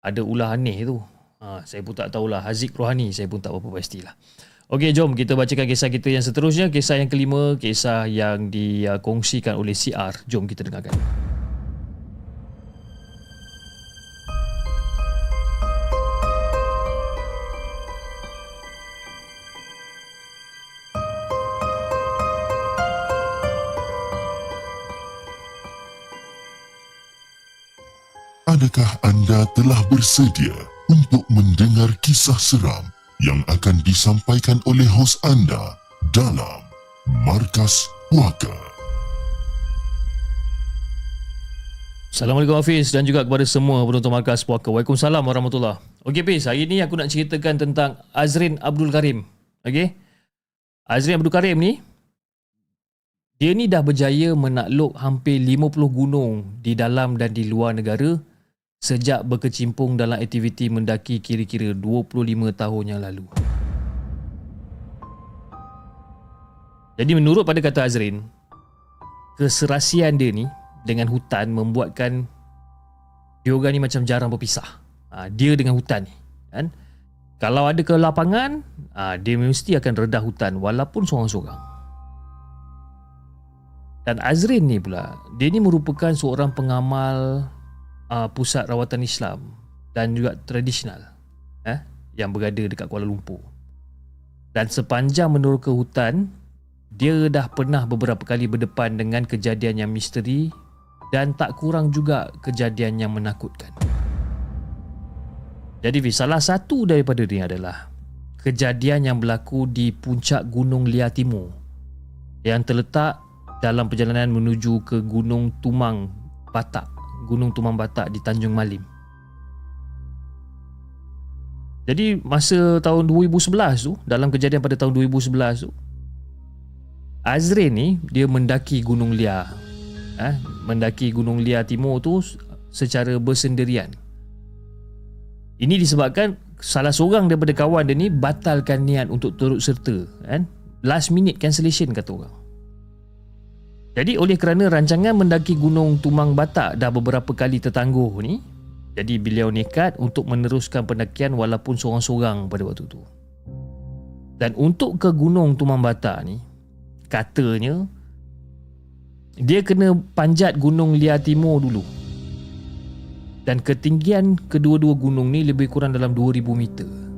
ada ulah aneh tu. Ha, saya pun tak tahulah Haziq Rohani saya pun tak berapa pastilah. Okey jom kita bacakan kisah kita yang seterusnya kisah yang kelima kisah yang dikongsikan oleh CR. Jom kita dengarkan. Adakah anda telah bersedia untuk mendengar kisah seram yang akan disampaikan oleh hos anda dalam Markas Puaka? Assalamualaikum Hafiz dan juga kepada semua penonton Markas Puaka. Waalaikumsalam warahmatullahi Okey Hafiz, hari ini aku nak ceritakan tentang Azrin Abdul Karim. Okey. Azrin Abdul Karim ni dia ni dah berjaya menakluk hampir 50 gunung di dalam dan di luar negara sejak berkecimpung dalam aktiviti mendaki kira-kira 25 tahun yang lalu. Jadi menurut pada kata Azrin, keserasian dia ni dengan hutan membuatkan orang ni macam jarang berpisah. Ha, dia dengan hutan ni. Kan? Kalau ada ke lapangan, ha, dia mesti akan redah hutan walaupun seorang-seorang. Dan Azrin ni pula, dia ni merupakan seorang pengamal uh, pusat rawatan Islam dan juga tradisional eh, yang berada dekat Kuala Lumpur. Dan sepanjang menurut ke hutan, dia dah pernah beberapa kali berdepan dengan kejadian yang misteri dan tak kurang juga kejadian yang menakutkan. Jadi salah satu daripada ini adalah kejadian yang berlaku di puncak Gunung Lia Timur yang terletak dalam perjalanan menuju ke Gunung Tumang Batak Gunung Tumang Batak di Tanjung Malim. Jadi masa tahun 2011 tu, dalam kejadian pada tahun 2011 tu, Azrin ni dia mendaki Gunung Lia. Eh, mendaki Gunung Lia Timur tu secara bersendirian. Ini disebabkan salah seorang daripada kawan dia ni batalkan niat untuk turut serta, kan? Last minute cancellation kata orang. Jadi oleh kerana rancangan mendaki Gunung Tumang Batak dah beberapa kali tertangguh ni, jadi beliau nekat untuk meneruskan pendakian walaupun seorang-seorang pada waktu tu. Dan untuk ke Gunung Tumang Batak ni, katanya dia kena panjat Gunung Lia Timur dulu. Dan ketinggian kedua-dua gunung ni lebih kurang dalam 2000 meter.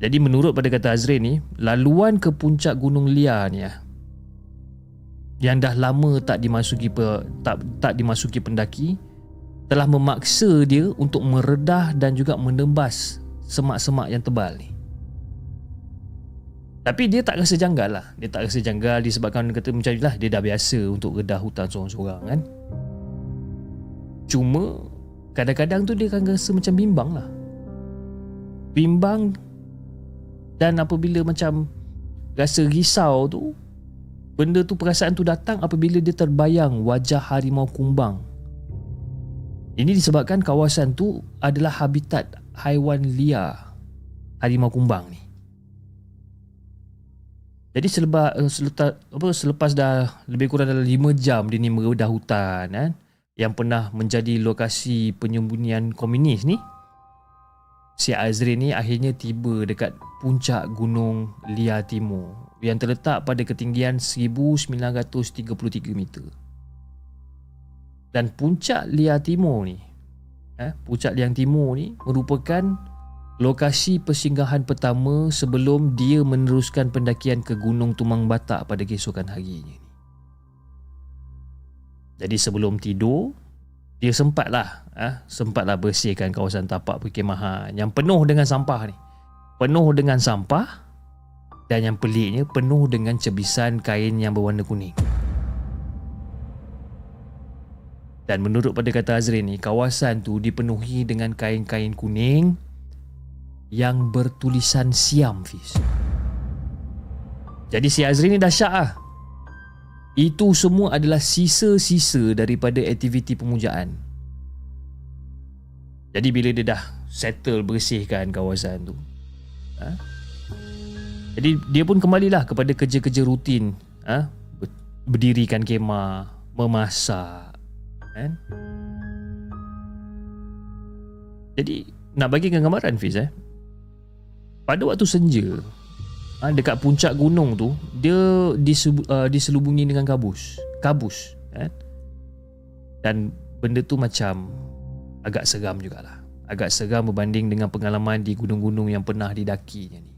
Jadi menurut pada kata Azrin ni, laluan ke puncak Gunung Lia ni ya, yang dah lama tak dimasuki tak tak dimasuki pendaki telah memaksa dia untuk meredah dan juga menembas semak-semak yang tebal ni. Tapi dia tak rasa janggal lah. Dia tak rasa janggal disebabkan dia kata macam lah dia dah biasa untuk redah hutan seorang-seorang kan. Cuma kadang-kadang tu dia akan rasa macam bimbang lah. Bimbang dan apabila macam rasa risau tu benda tu perasaan tu datang apabila dia terbayang wajah harimau kumbang. Ini disebabkan kawasan tu adalah habitat haiwan liar harimau kumbang ni. Jadi selepas, eh, selepas, apa, selepas dah lebih kurang dalam 5 jam dia ni meredah hutan kan, yang pernah menjadi lokasi penyembunyian komunis ni si Azrin ni akhirnya tiba dekat puncak gunung Lia Timur yang terletak pada ketinggian 1933 meter. Dan puncak Lia Timur ni, eh, puncak Liang Timur ni merupakan lokasi persinggahan pertama sebelum dia meneruskan pendakian ke Gunung Tumang Batak pada keesokan harinya. Jadi sebelum tidur, dia sempatlah eh, sempatlah bersihkan kawasan tapak perkemahan yang penuh dengan sampah ni. Penuh dengan sampah dan yang peliknya penuh dengan cebisan kain yang berwarna kuning. Dan menurut pada kata Azrin ni, kawasan tu dipenuhi dengan kain-kain kuning yang bertulisan Siam Fiz. Jadi si Azrin ni dahsyat lah. Itu semua adalah sisa-sisa daripada aktiviti pemujaan. Jadi bila dia dah settle bersihkan kawasan tu. Ha? Jadi dia pun kembalilah kepada kerja-kerja rutin. Ha? Berdirikan kemah, memasak. Kan? Jadi nak bagikan gambaran Fiz eh pada waktu senja ha, dekat puncak gunung tu dia disebu, uh, diselubungi dengan kabus kabus kan dan benda tu macam agak seram jugalah. Agak seram berbanding dengan pengalaman di gunung-gunung yang pernah didakinya ni.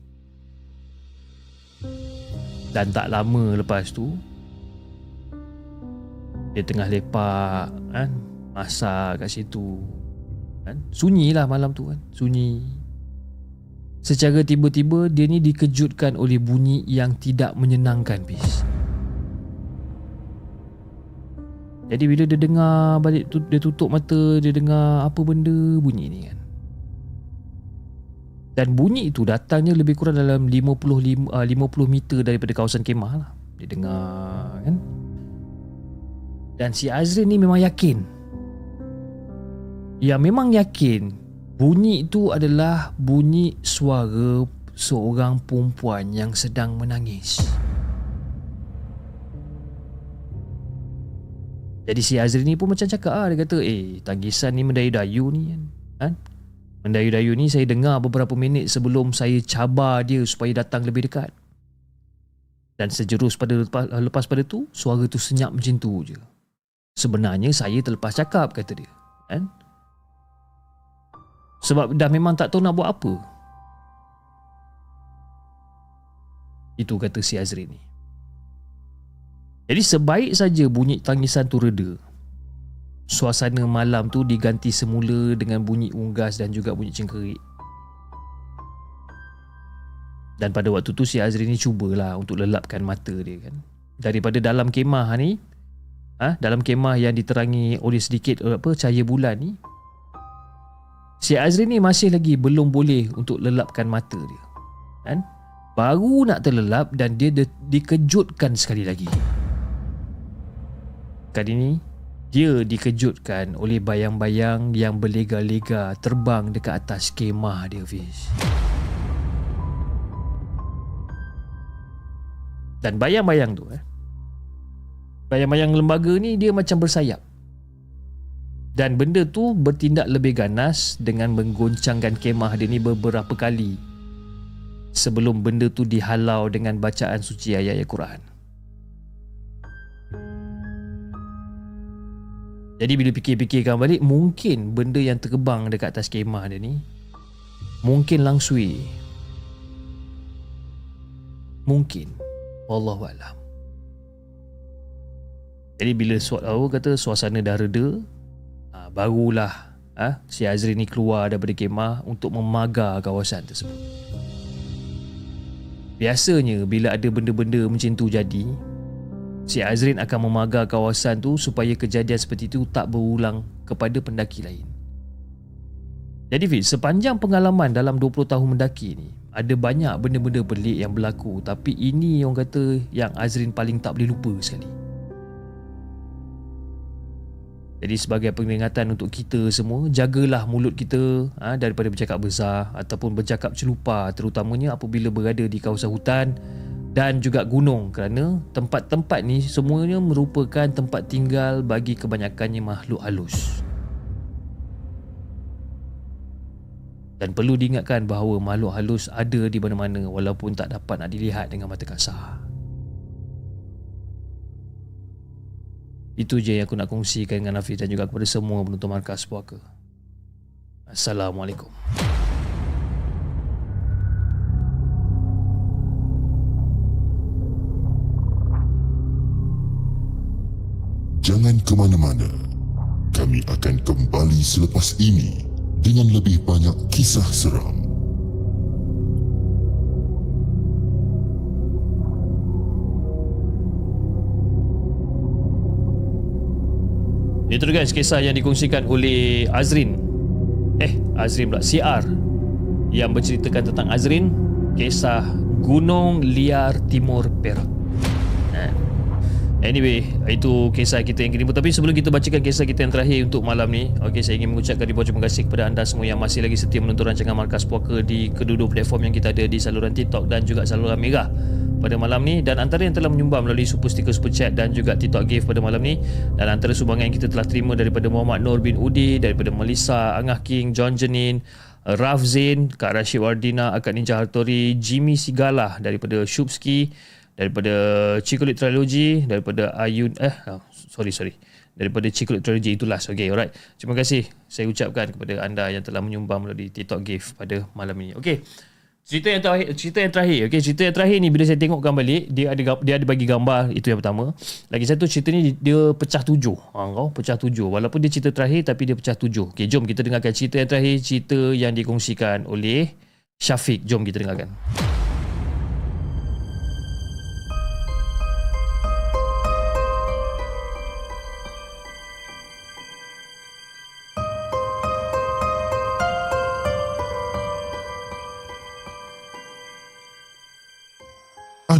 Dan tak lama lepas tu dia tengah lepak kan masak kat situ kan. Sunyi lah malam tu kan sunyi. Secara tiba-tiba dia ni dikejutkan oleh bunyi yang tidak menyenangkan bis. Jadi bila dia dengar balik tu dia tutup mata dia dengar apa benda bunyi ni kan. Dan bunyi itu datangnya lebih kurang dalam 50 50 meter daripada kawasan kemah lah. Dia dengar kan. Dan si Azrin ni memang yakin. Ya memang yakin Bunyi itu adalah bunyi suara seorang perempuan yang sedang menangis. Jadi si Azri ni pun macam cakap ah dia kata eh tangisan ni mendayu-dayu ni kan. kan? Mendayu-dayu ni saya dengar beberapa minit sebelum saya cabar dia supaya datang lebih dekat. Dan sejurus pada lepas, lepas pada tu suara tu senyap macam tu je. Sebenarnya saya terlepas cakap kata dia. Kan? Sebab dah memang tak tahu nak buat apa Itu kata si Azri ni Jadi sebaik saja bunyi tangisan tu reda Suasana malam tu diganti semula dengan bunyi unggas dan juga bunyi cengkerik Dan pada waktu tu si Azri ni cubalah untuk lelapkan mata dia kan Daripada dalam kemah ni ha, Dalam kemah yang diterangi oleh sedikit apa cahaya bulan ni Si Azri ni masih lagi belum boleh untuk lelapkan mata dia. Kan? Baru nak terlelap dan dia di- dikejutkan sekali lagi. Kali ini, dia dikejutkan oleh bayang-bayang yang berlega-lega terbang dekat atas kemah dia, Fiz. Dan bayang-bayang tu, eh, bayang-bayang lembaga ni dia macam bersayap dan benda tu bertindak lebih ganas dengan menggoncangkan kemah dia ni beberapa kali sebelum benda tu dihalau dengan bacaan suci ayat-ayat Quran. Jadi bila fikir-fikirkan balik mungkin benda yang terbang dekat atas kemah dia ni mungkin langsui. Mungkin. Wallahu a'lam. Jadi bila suat tahu kata suasana dah reda, barulah ha, si Azri ni keluar daripada kemah untuk memagar kawasan tersebut. Biasanya bila ada benda-benda macam tu jadi, si Azrin akan memagar kawasan tu supaya kejadian seperti itu tak berulang kepada pendaki lain. Jadi Fitz, sepanjang pengalaman dalam 20 tahun mendaki ni, ada banyak benda-benda pelik yang berlaku tapi ini yang kata yang Azrin paling tak boleh lupa sekali. Jadi sebagai peringatan untuk kita semua, jagalah mulut kita ha, daripada bercakap besar ataupun bercakap celupa terutamanya apabila berada di kawasan hutan dan juga gunung kerana tempat-tempat ni semuanya merupakan tempat tinggal bagi kebanyakannya makhluk halus. Dan perlu diingatkan bahawa makhluk halus ada di mana-mana walaupun tak dapat nak dilihat dengan mata kasar. Itu je yang aku nak kongsikan dengan Hafiz dan juga kepada semua penonton markas puaka. Assalamualaikum. Ke mana-mana. Kami akan kembali selepas ini dengan lebih banyak kisah seram. Itu guys kisah yang dikongsikan oleh Azrin. Eh, Azrin pula CR yang berceritakan tentang Azrin kisah Gunung Liar Timur Perak. Anyway, itu kisah kita yang kedua. Tapi sebelum kita bacakan kisah kita yang terakhir untuk malam ni, okay, saya ingin mengucapkan ribuan terima kasih kepada anda semua yang masih lagi setia menonton rancangan Markas Puaka di kedua-dua platform yang kita ada di saluran TikTok dan juga saluran Mega pada malam ni dan antara yang telah menyumbang melalui super sticker super chat dan juga TikTok gift pada malam ni dan antara sumbangan yang kita telah terima daripada Muhammad Nur bin Udi daripada Melissa Angah King John Janin Raf Zain Kak Rashid Wardina Akad Ninja Hartori Jimmy Sigala daripada Shubski daripada Chikolit Trilogy daripada Ayun eh oh, sorry sorry daripada Chikolit Trilogy itu last okay alright terima kasih saya ucapkan kepada anda yang telah menyumbang melalui TikTok gift pada malam ini okay Cerita yang terakhir, cerita yang terakhir. Okey, cerita yang terakhir ni bila saya tengokkan balik, dia ada dia ada bagi gambar, itu yang pertama. Lagi satu cerita ni dia pecah tujuh. Ha, kau pecah tujuh. Walaupun dia cerita terakhir tapi dia pecah tujuh. Okey, jom kita dengarkan cerita yang terakhir, cerita yang dikongsikan oleh Syafiq. Jom kita dengarkan.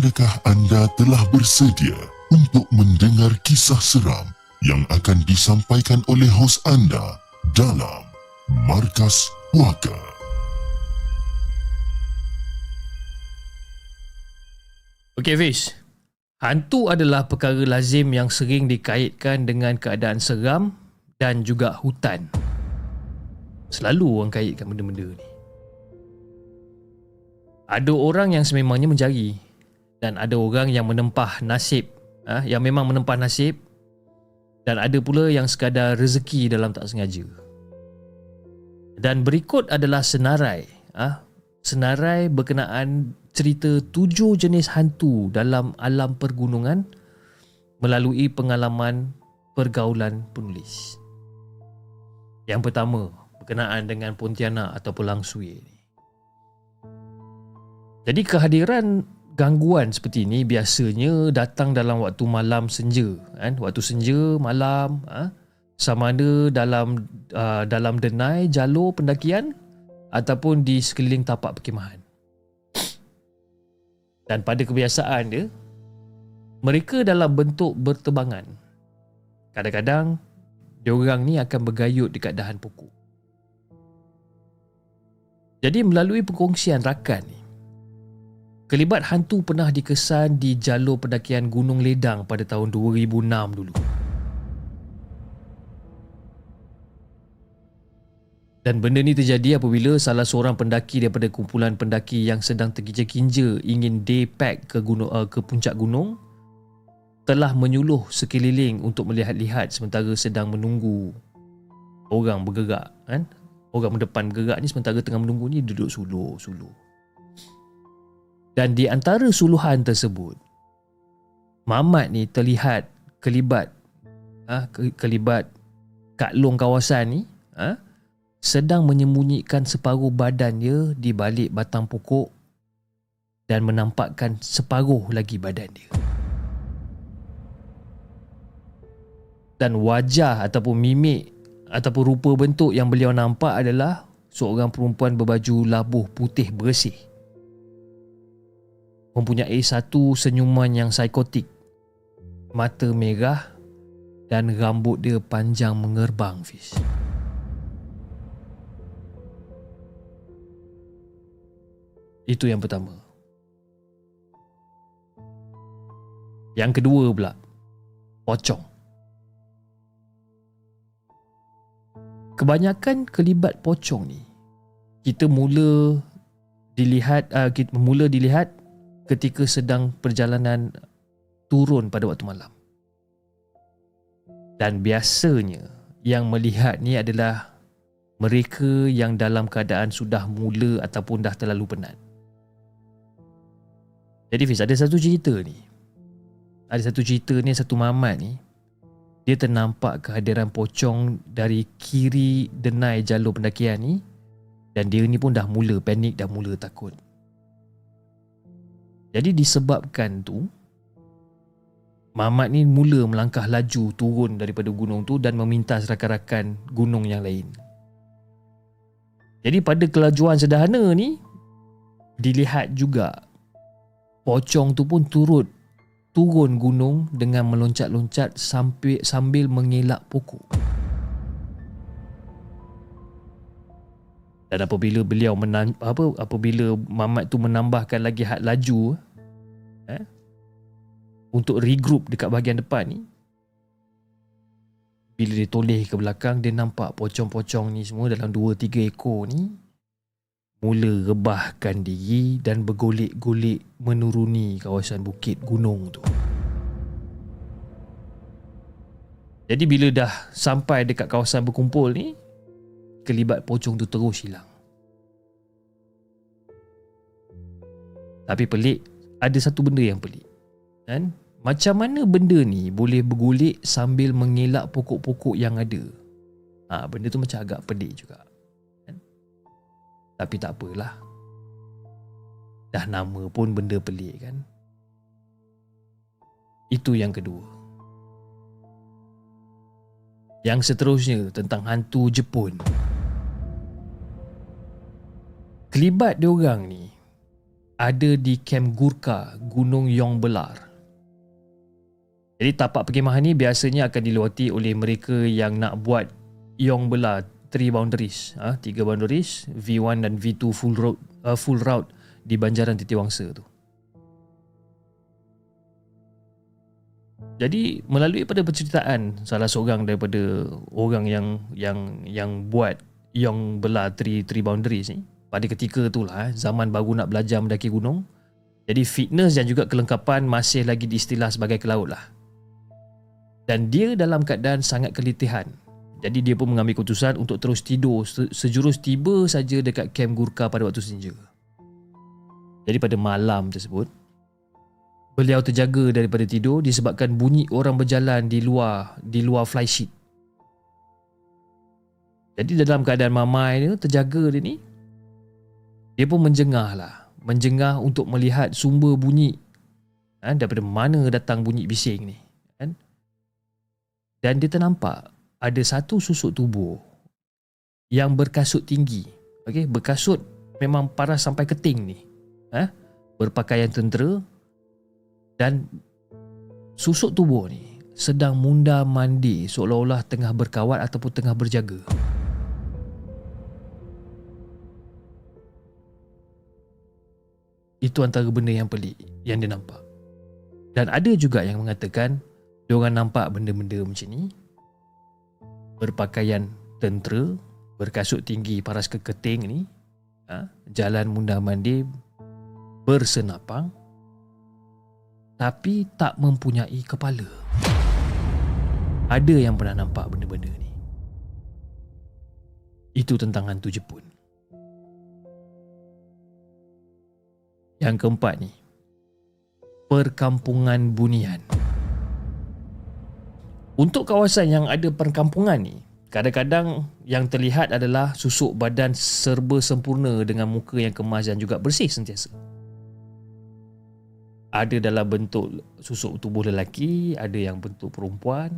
Adakah anda telah bersedia untuk mendengar kisah seram yang akan disampaikan oleh hos anda dalam Markas Puaka? Okey Fish. Hantu adalah perkara lazim yang sering dikaitkan dengan keadaan seram dan juga hutan. Selalu orang kaitkan benda-benda ni. Ada orang yang sememangnya mencari dan ada orang yang menempah nasib ha, yang memang menempah nasib dan ada pula yang sekadar rezeki dalam tak sengaja. Dan berikut adalah senarai ha, senarai berkenaan cerita tujuh jenis hantu dalam alam pergunungan melalui pengalaman pergaulan penulis. Yang pertama berkenaan dengan Pontianak atau Langsui ini. Jadi kehadiran gangguan seperti ini biasanya datang dalam waktu malam senja kan? Waktu senja malam ha? sama ada dalam uh, dalam denai jalur pendakian ataupun di sekeliling tapak perkemahan dan pada kebiasaan dia mereka dalam bentuk bertebangan kadang-kadang diorang ni akan bergayut dekat dahan pokok. Jadi melalui perkongsian rakan ni Kelibat hantu pernah dikesan di jalur pendakian Gunung Ledang pada tahun 2006 dulu. Dan benda ni terjadi apabila salah seorang pendaki daripada kumpulan pendaki yang sedang terkinja-kinja ingin day pack ke gunung uh, ke puncak gunung telah menyuluh sekeliling untuk melihat-lihat sementara sedang menunggu orang bergerak kan orang depan bergerak ni sementara tengah menunggu ni duduk suluh-suluh dan di antara suluhan tersebut, Mamat ni terlihat kelibat ha, kelibat kat long kawasan ni ha, sedang menyembunyikan separuh badan dia di balik batang pokok dan menampakkan separuh lagi badan dia. Dan wajah ataupun mimik ataupun rupa bentuk yang beliau nampak adalah seorang perempuan berbaju labuh putih bersih mempunyai satu senyuman yang psikotik. Mata merah dan rambut dia panjang mengerbang, Fiz. Itu yang pertama. Yang kedua pula, pocong. Kebanyakan kelibat pocong ni kita mula dilihat uh, kita mula dilihat ketika sedang perjalanan turun pada waktu malam. Dan biasanya yang melihat ni adalah mereka yang dalam keadaan sudah mula ataupun dah terlalu penat. Jadi Fiz, ada satu cerita ni. Ada satu cerita ni, satu mamat ni. Dia ternampak kehadiran pocong dari kiri denai jalur pendakian ni. Dan dia ni pun dah mula panik, dah mula takut. Jadi disebabkan tu, Mamat ni mula melangkah laju turun daripada gunung tu dan memintas rakan-rakan gunung yang lain. Jadi pada kelajuan sederhana ni, dilihat juga pocong tu pun turut turun gunung dengan meloncat-loncat sambil sambil mengelak pokok. Dan apabila beliau menan, apa apabila Mamat tu menambahkan lagi had laju eh untuk regroup dekat bahagian depan ni bila dia toleh ke belakang dia nampak pocong-pocong ni semua dalam 2 3 ekor ni mula rebahkan diri dan bergolek-golek menuruni kawasan bukit gunung tu. Jadi bila dah sampai dekat kawasan berkumpul ni, kelibat pocong tu terus hilang. Tapi pelik, ada satu benda yang pelik. Kan? Macam mana benda ni boleh bergolek sambil mengelak pokok-pokok yang ada? Ha, benda tu macam agak pelik juga. Tapi tak apalah. Dah nama pun benda pelik kan. Itu yang kedua. Yang seterusnya tentang hantu Jepun. Kelibat diorang ni ada di Kem Gurkha, Gunung Yong Belar. Jadi tapak perkemahan ni biasanya akan dilewati oleh mereka yang nak buat Yong Belar three boundaries ah ha, tiga boundaries V1 dan V2 full road uh, full route di Banjaran Titiwangsa tu jadi melalui pada penceritaan salah seorang daripada orang yang yang yang buat yang belah three three boundaries ni pada ketika tu lah eh, zaman baru nak belajar mendaki gunung jadi fitness dan juga kelengkapan masih lagi diistilah sebagai kelaut lah dan dia dalam keadaan sangat kelitihan jadi dia pun mengambil keputusan untuk terus tidur sejurus tiba saja dekat kem Gurkha pada waktu senja. Jadi pada malam tersebut, beliau terjaga daripada tidur disebabkan bunyi orang berjalan di luar di luar fly sheet. Jadi dalam keadaan mamai dia terjaga dia ni, dia pun menjengah lah. Menjengah untuk melihat sumber bunyi ha, daripada mana datang bunyi bising ni. Kan? Dan dia ternampak ada satu susuk tubuh yang berkasut tinggi. Okey, berkasut memang paras sampai keting ni. Eh? Berpakaian tentera dan susuk tubuh ni sedang munda mandi seolah-olah tengah berkawat ataupun tengah berjaga. Itu antara benda yang pelik yang dia nampak. Dan ada juga yang mengatakan dia orang nampak benda-benda macam ni berpakaian tentera berkasut tinggi paras keketing ni ha, jalan mundar mandi bersenapang tapi tak mempunyai kepala. Ada yang pernah nampak benda-benda ni. Itu tentang hantu Jepun yang keempat ni perkampungan bunian untuk kawasan yang ada perkampungan ni, kadang-kadang yang terlihat adalah susuk badan serba sempurna dengan muka yang kemas dan juga bersih sentiasa. Ada dalam bentuk susuk tubuh lelaki, ada yang bentuk perempuan,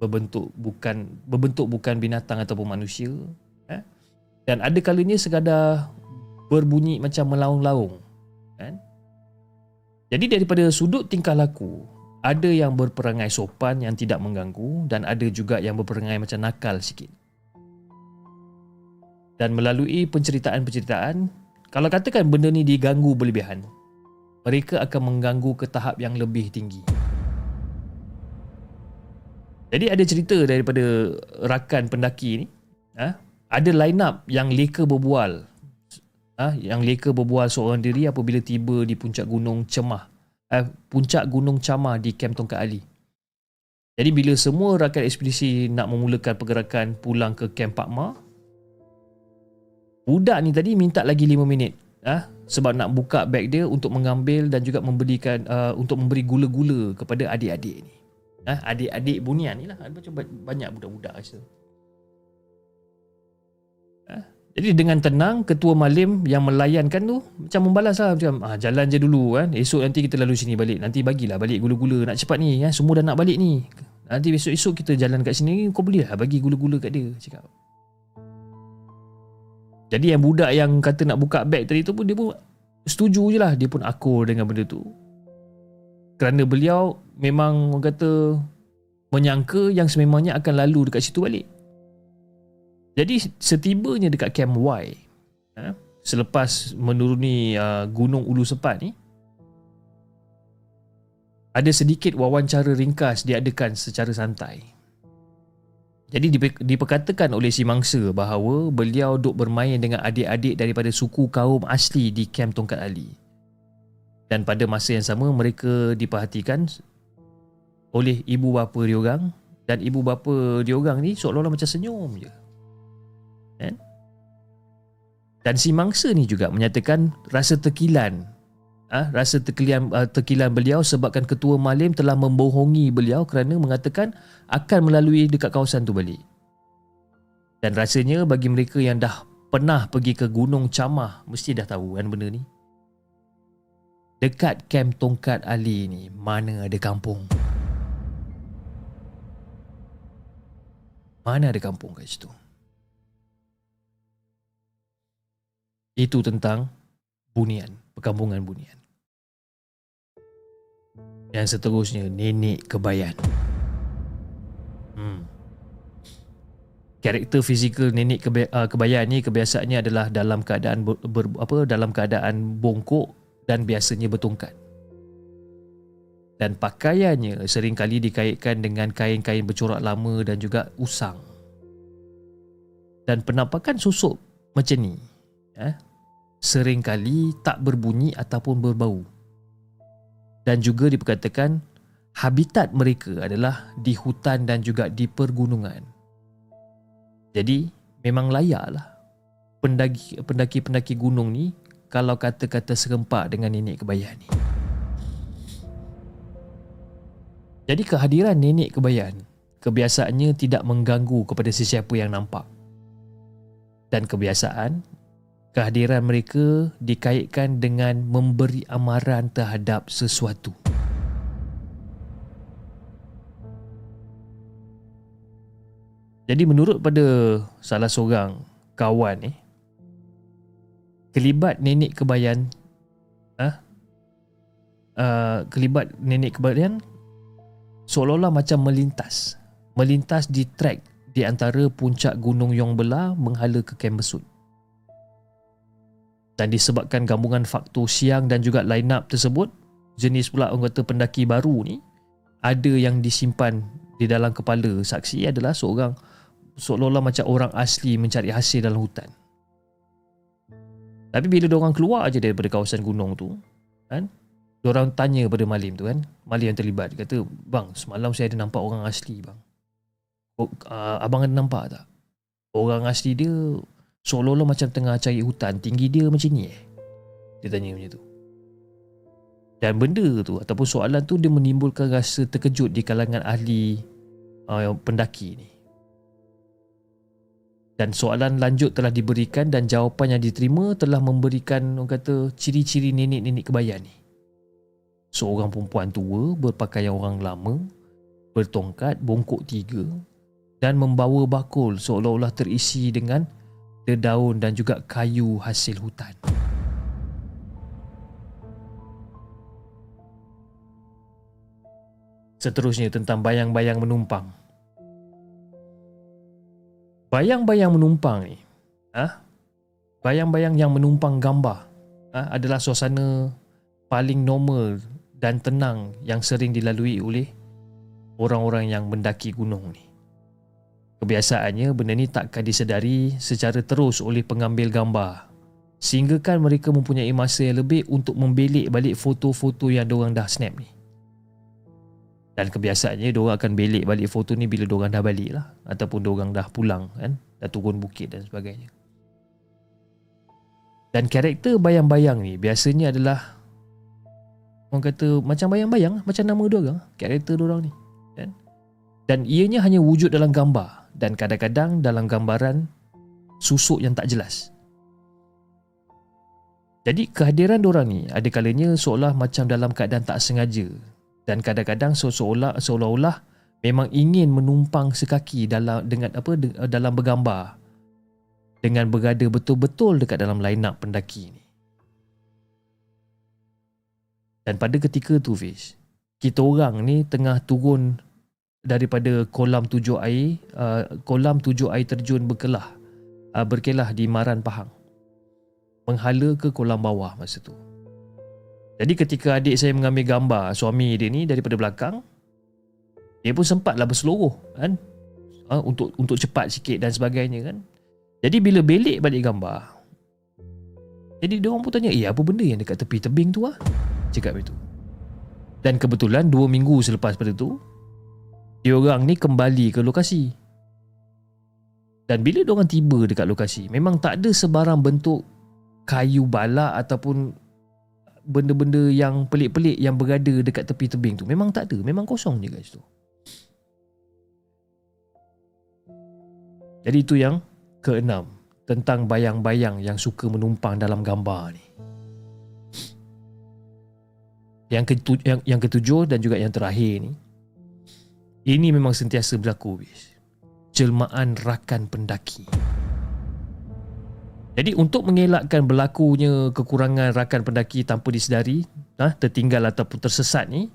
berbentuk bukan berbentuk bukan binatang ataupun manusia, eh? Dan ada kalanya sekadar berbunyi macam melaung-laung? Jadi daripada sudut tingkah laku, ada yang berperangai sopan yang tidak mengganggu dan ada juga yang berperangai macam nakal sikit. Dan melalui penceritaan-penceritaan, kalau katakan benda ni diganggu berlebihan, mereka akan mengganggu ke tahap yang lebih tinggi. Jadi ada cerita daripada rakan pendaki ni, ha? ada line up yang leka berbual ah yang leka berbual seorang diri apabila tiba di puncak gunung Cemah eh, puncak gunung Camah di Kem Tongkat Ali. Jadi bila semua rakyat ekspedisi nak memulakan pergerakan pulang ke Kem Pak Ma, budak ni tadi minta lagi 5 minit ah sebab nak buka beg dia untuk mengambil dan juga memberikan uh, untuk memberi gula-gula kepada adik-adik ni. Ah adik-adik bunian ni lah. Macam banyak budak-budak rasa. Jadi dengan tenang ketua malim yang melayankan tu macam membalas lah macam ah, jalan je dulu kan. Esok nanti kita lalu sini balik. Nanti bagilah balik gula-gula nak cepat ni kan. Semua dah nak balik ni. Nanti besok-esok kita jalan kat sini kau boleh lah bagi gula-gula kat dia cakap. Jadi yang budak yang kata nak buka beg tadi tu pun dia pun setuju je lah. Dia pun akur dengan benda tu. Kerana beliau memang orang kata menyangka yang sememangnya akan lalu dekat situ balik. Jadi setibanya dekat Camp Y, ha, selepas menuruni uh, Gunung Ulu Sepat ni, ada sedikit wawancara ringkas diadakan secara santai. Jadi diperkatakan oleh si mangsa bahawa beliau duk bermain dengan adik-adik daripada suku kaum asli di kem Tongkat Ali. Dan pada masa yang sama mereka diperhatikan oleh ibu bapa diorang dan ibu bapa diorang ni seolah-olah macam senyum je. Dan si mangsa ni juga menyatakan rasa terkilan Ah, rasa terkilan, uh, terkilan beliau sebabkan ketua malim telah membohongi beliau kerana mengatakan akan melalui dekat kawasan tu balik. Dan rasanya bagi mereka yang dah pernah pergi ke Gunung Camah mesti dah tahu kan benda ni. Dekat kem Tongkat Ali ni mana ada kampung? Mana ada kampung kat situ? Itu tentang bunian perkampungan bunian. Yang seterusnya, nenek kebayan. Hmm. Karakter fizikal nenek uh, kebayan ni kebiasaannya adalah dalam keadaan ber, ber, apa dalam keadaan bongkok dan biasanya bertongkat. Dan pakaiannya seringkali dikaitkan dengan kain-kain bercorak lama dan juga usang. Dan penampakan susuk macam ni, eh, seringkali tak berbunyi ataupun berbau. Dan juga diperkatakan habitat mereka adalah di hutan dan juga di pergunungan. Jadi memang layaklah pendaki pendaki-pendaki gunung ni kalau kata-kata serempak dengan nenek kebayan ni. Jadi kehadiran nenek kebayan kebiasaannya tidak mengganggu kepada sesiapa yang nampak. Dan kebiasaan kehadiran mereka dikaitkan dengan memberi amaran terhadap sesuatu. Jadi menurut pada salah seorang kawan ni, kelibat nenek kebayan ah uh, kelibat nenek kebayan seolah-olah macam melintas melintas di trek di antara puncak gunung Yong Bela menghala ke Kembesut dan disebabkan gabungan faktor siang dan juga line up tersebut jenis pula anggota pendaki baru ni ada yang disimpan di dalam kepala saksi adalah seorang seolah-olah macam orang asli mencari hasil dalam hutan. Tapi bila orang keluar aja daripada kawasan gunung tu kan orang tanya pada malim tu kan malim yang terlibat kata bang semalam saya ada nampak orang asli bang. Oh, uh, abang ada nampak tak? Orang asli dia Seolah-olah macam tengah cari hutan Tinggi dia macam ni eh. Dia tanya macam tu. Dan benda tu Ataupun soalan tu Dia menimbulkan rasa terkejut Di kalangan ahli uh, Pendaki ni. Dan soalan lanjut telah diberikan dan jawapan yang diterima telah memberikan orang kata ciri-ciri nenek-nenek kebayan ni. Seorang perempuan tua berpakaian orang lama, bertongkat, bongkok tiga dan membawa bakul seolah-olah terisi dengan dedaun dan juga kayu hasil hutan. Seterusnya tentang bayang-bayang menumpang. Bayang-bayang menumpang ni, ah, bayang-bayang yang menumpang gambar ah, adalah suasana paling normal dan tenang yang sering dilalui oleh orang-orang yang mendaki gunung ni. Kebiasaannya benda ni takkan disedari secara terus oleh pengambil gambar Sehingga kan mereka mempunyai masa yang lebih untuk membelik balik foto-foto yang diorang dah snap ni. Dan kebiasaannya diorang akan belik balik foto ni bila diorang dah balik lah. Ataupun diorang dah pulang kan. Dah turun bukit dan sebagainya. Dan karakter bayang-bayang ni biasanya adalah orang kata macam bayang-bayang macam nama dia orang karakter dia orang ni kan dan ianya hanya wujud dalam gambar dan kadang-kadang dalam gambaran susuk yang tak jelas. Jadi kehadiran orang ni ada kalanya seolah macam dalam keadaan tak sengaja. Dan kadang-kadang seolah seolah-olah memang ingin menumpang sekaki dalam dengan apa dalam bergambar. Dengan berada betul-betul dekat dalam line up pendaki ni. Dan pada ketika tu Fish Kita orang ni tengah turun Daripada kolam tujuh air uh, Kolam tujuh air terjun berkelah uh, Berkelah di Maran Pahang Menghala ke kolam bawah masa tu Jadi ketika adik saya mengambil gambar Suami dia ni daripada belakang Dia pun sempatlah berseluruh kan uh, Untuk untuk cepat sikit dan sebagainya kan Jadi bila belik balik gambar jadi dia orang pun tanya, "Eh, apa benda yang dekat tepi tebing tu ah?" cakap itu. Dan kebetulan dua minggu selepas pada tu, dia orang ni kembali ke lokasi. Dan bila dia orang tiba dekat lokasi, memang tak ada sebarang bentuk kayu balak ataupun benda-benda yang pelik-pelik yang berada dekat tepi tebing tu. Memang tak ada, memang kosong je guys tu. Jadi itu yang keenam tentang bayang-bayang yang suka menumpang dalam gambar ni. Yang, ketu, yang, yang ketujuh dan juga yang terakhir ni Ini memang sentiasa berlaku bis. Jelmaan rakan pendaki Jadi untuk mengelakkan berlakunya kekurangan rakan pendaki tanpa disedari nah, Tertinggal ataupun tersesat ni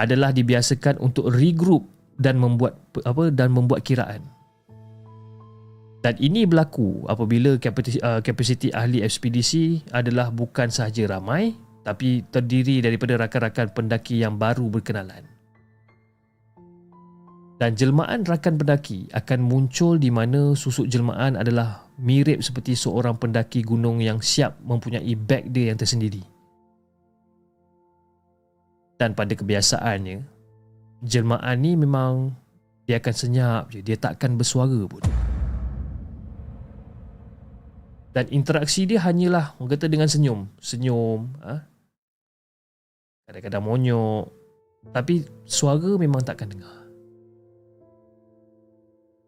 Adalah dibiasakan untuk regroup dan membuat apa dan membuat kiraan. Dan ini berlaku apabila kapasiti, uh, kapasiti ahli ekspedisi adalah bukan sahaja ramai tapi terdiri daripada rakan-rakan pendaki yang baru berkenalan. Dan jelmaan rakan pendaki akan muncul di mana susuk jelmaan adalah mirip seperti seorang pendaki gunung yang siap mempunyai beg dia yang tersendiri. Dan pada kebiasaannya, jelmaan ni memang dia akan senyap je, dia takkan bersuara pun. Dan interaksi dia hanyalah orang kata dengan senyum, senyum, ha? Kadang-kadang monyok Tapi suara memang takkan dengar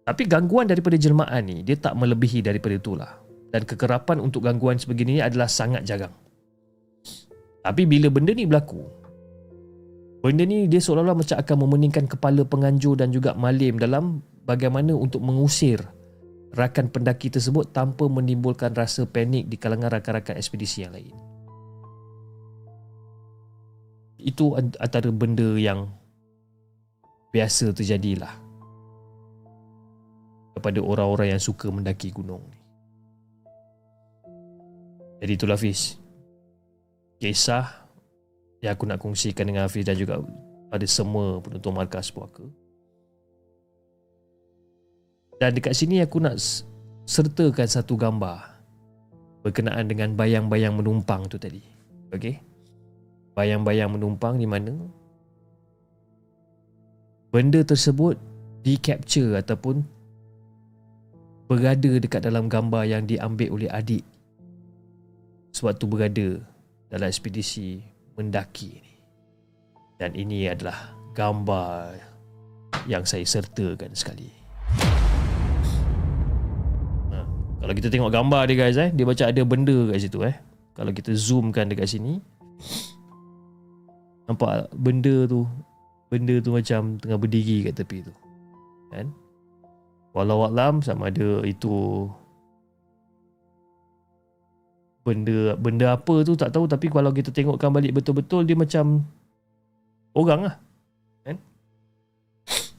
Tapi gangguan daripada jelmaan ni Dia tak melebihi daripada itulah. Dan kekerapan untuk gangguan sebegini adalah sangat jarang. Tapi bila benda ni berlaku Benda ni dia seolah-olah macam akan memeningkan kepala penganjur dan juga malim dalam bagaimana untuk mengusir rakan pendaki tersebut tanpa menimbulkan rasa panik di kalangan rakan-rakan ekspedisi yang lain. Itu antara benda yang biasa terjadilah kepada orang-orang yang suka mendaki gunung ni. Jadi itulah Hafiz. Kisah yang aku nak kongsikan dengan Hafiz dan juga pada semua penonton markas puaka. Dan dekat sini aku nak sertakan satu gambar berkenaan dengan bayang-bayang menumpang tu tadi. Okey bayang-bayang menumpang di mana benda tersebut di capture ataupun berada dekat dalam gambar yang diambil oleh adik sewaktu berada dalam ekspedisi mendaki ini. Dan ini adalah gambar yang saya sertakan sekali. Ha, kalau kita tengok gambar dia guys eh, dia baca ada benda kat situ eh. Kalau kita zoomkan dekat sini, Nampak benda tu Benda tu macam tengah berdiri kat tepi tu Kan Walau alam sama ada itu Benda benda apa tu tak tahu Tapi kalau kita tengokkan balik betul-betul Dia macam Orang lah Kan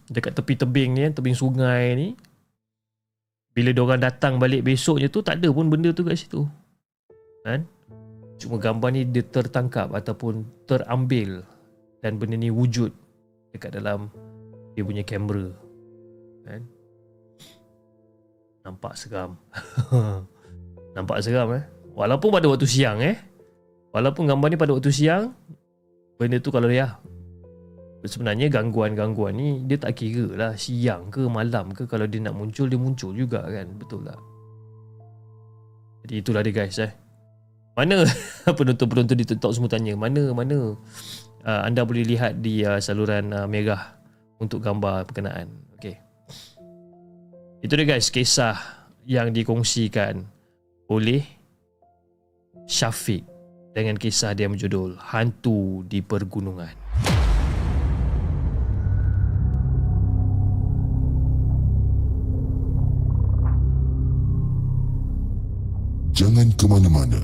Dekat tepi tebing ni Tebing sungai ni Bila orang datang balik besoknya tu Tak ada pun benda tu kat situ Kan Cuma gambar ni dia tertangkap ataupun terambil dan benda ni wujud dekat dalam dia punya kamera. Kan? Nampak seram. Nampak seram eh. Walaupun pada waktu siang eh. Walaupun gambar ni pada waktu siang, benda tu kalau ya sebenarnya gangguan-gangguan ni dia tak kira lah siang ke malam ke kalau dia nak muncul dia muncul juga kan betul tak jadi itulah dia guys eh mana penonton-penonton di TikTok semua tanya mana mana uh, anda boleh lihat di uh, saluran uh, merah untuk gambar perkenaan itu dia guys kisah yang dikongsikan oleh Syafiq dengan kisah dia berjudul Hantu di Pergunungan. Jangan ke mana-mana.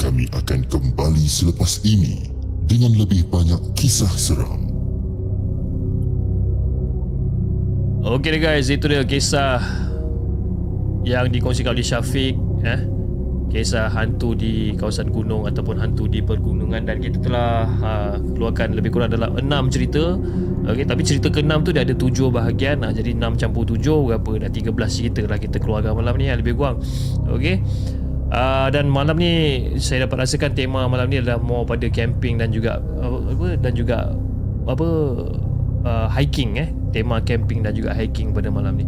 Kami akan kembali selepas ini dengan lebih banyak kisah seram. Okey guys, itu dia kisah yang dikongsikan oleh Syafiq eh? Kisah hantu di kawasan gunung ataupun hantu di pergunungan. Dan kita telah uh, keluarkan lebih kurang dalam 6 cerita. Okay, tapi cerita ke-6 tu dia ada 7 bahagian. Uh, jadi 6 campur 7 berapa? Dah 13 cerita lah kita keluarkan malam ni uh, lebih kurang. Ok uh, dan malam ni saya dapat rasakan tema malam ni adalah more pada camping dan juga apa dan juga apa uh, hiking eh tema camping dan juga hiking pada malam ni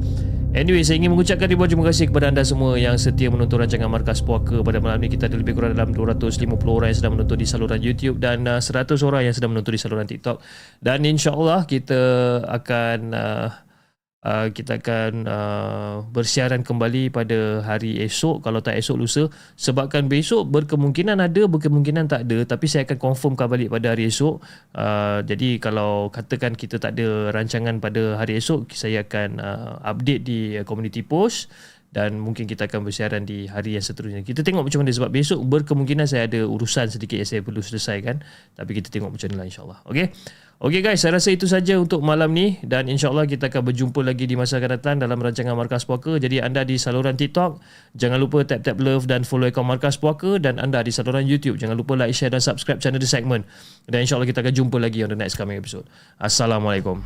Anyway, saya ingin mengucapkan ribuan terima kasih kepada anda semua yang setia menonton rancangan Markas Puaka pada malam ini. Kita ada lebih kurang dalam 250 orang yang sedang menonton di saluran YouTube dan uh, 100 orang yang sedang menonton di saluran TikTok. Dan insyaAllah kita akan uh, uh, kita akan uh, bersiaran kembali pada hari esok kalau tak esok lusa sebabkan besok berkemungkinan ada berkemungkinan tak ada tapi saya akan confirmkan balik pada hari esok uh, jadi kalau katakan kita tak ada rancangan pada hari esok saya akan uh, update di uh, community post dan mungkin kita akan bersiaran di hari yang seterusnya. Kita tengok macam mana sebab besok berkemungkinan saya ada urusan sedikit yang saya perlu selesaikan. Tapi kita tengok macam mana lah insyaAllah. Okay? Okay guys, saya rasa itu saja untuk malam ni dan insyaAllah kita akan berjumpa lagi di masa akan datang dalam rancangan Markas Puaka. Jadi anda di saluran TikTok, jangan lupa tap-tap love dan follow akaun Markas Puaka dan anda di saluran YouTube, jangan lupa like, share dan subscribe channel The Segment. Dan insyaAllah kita akan jumpa lagi on the next coming episode. Assalamualaikum.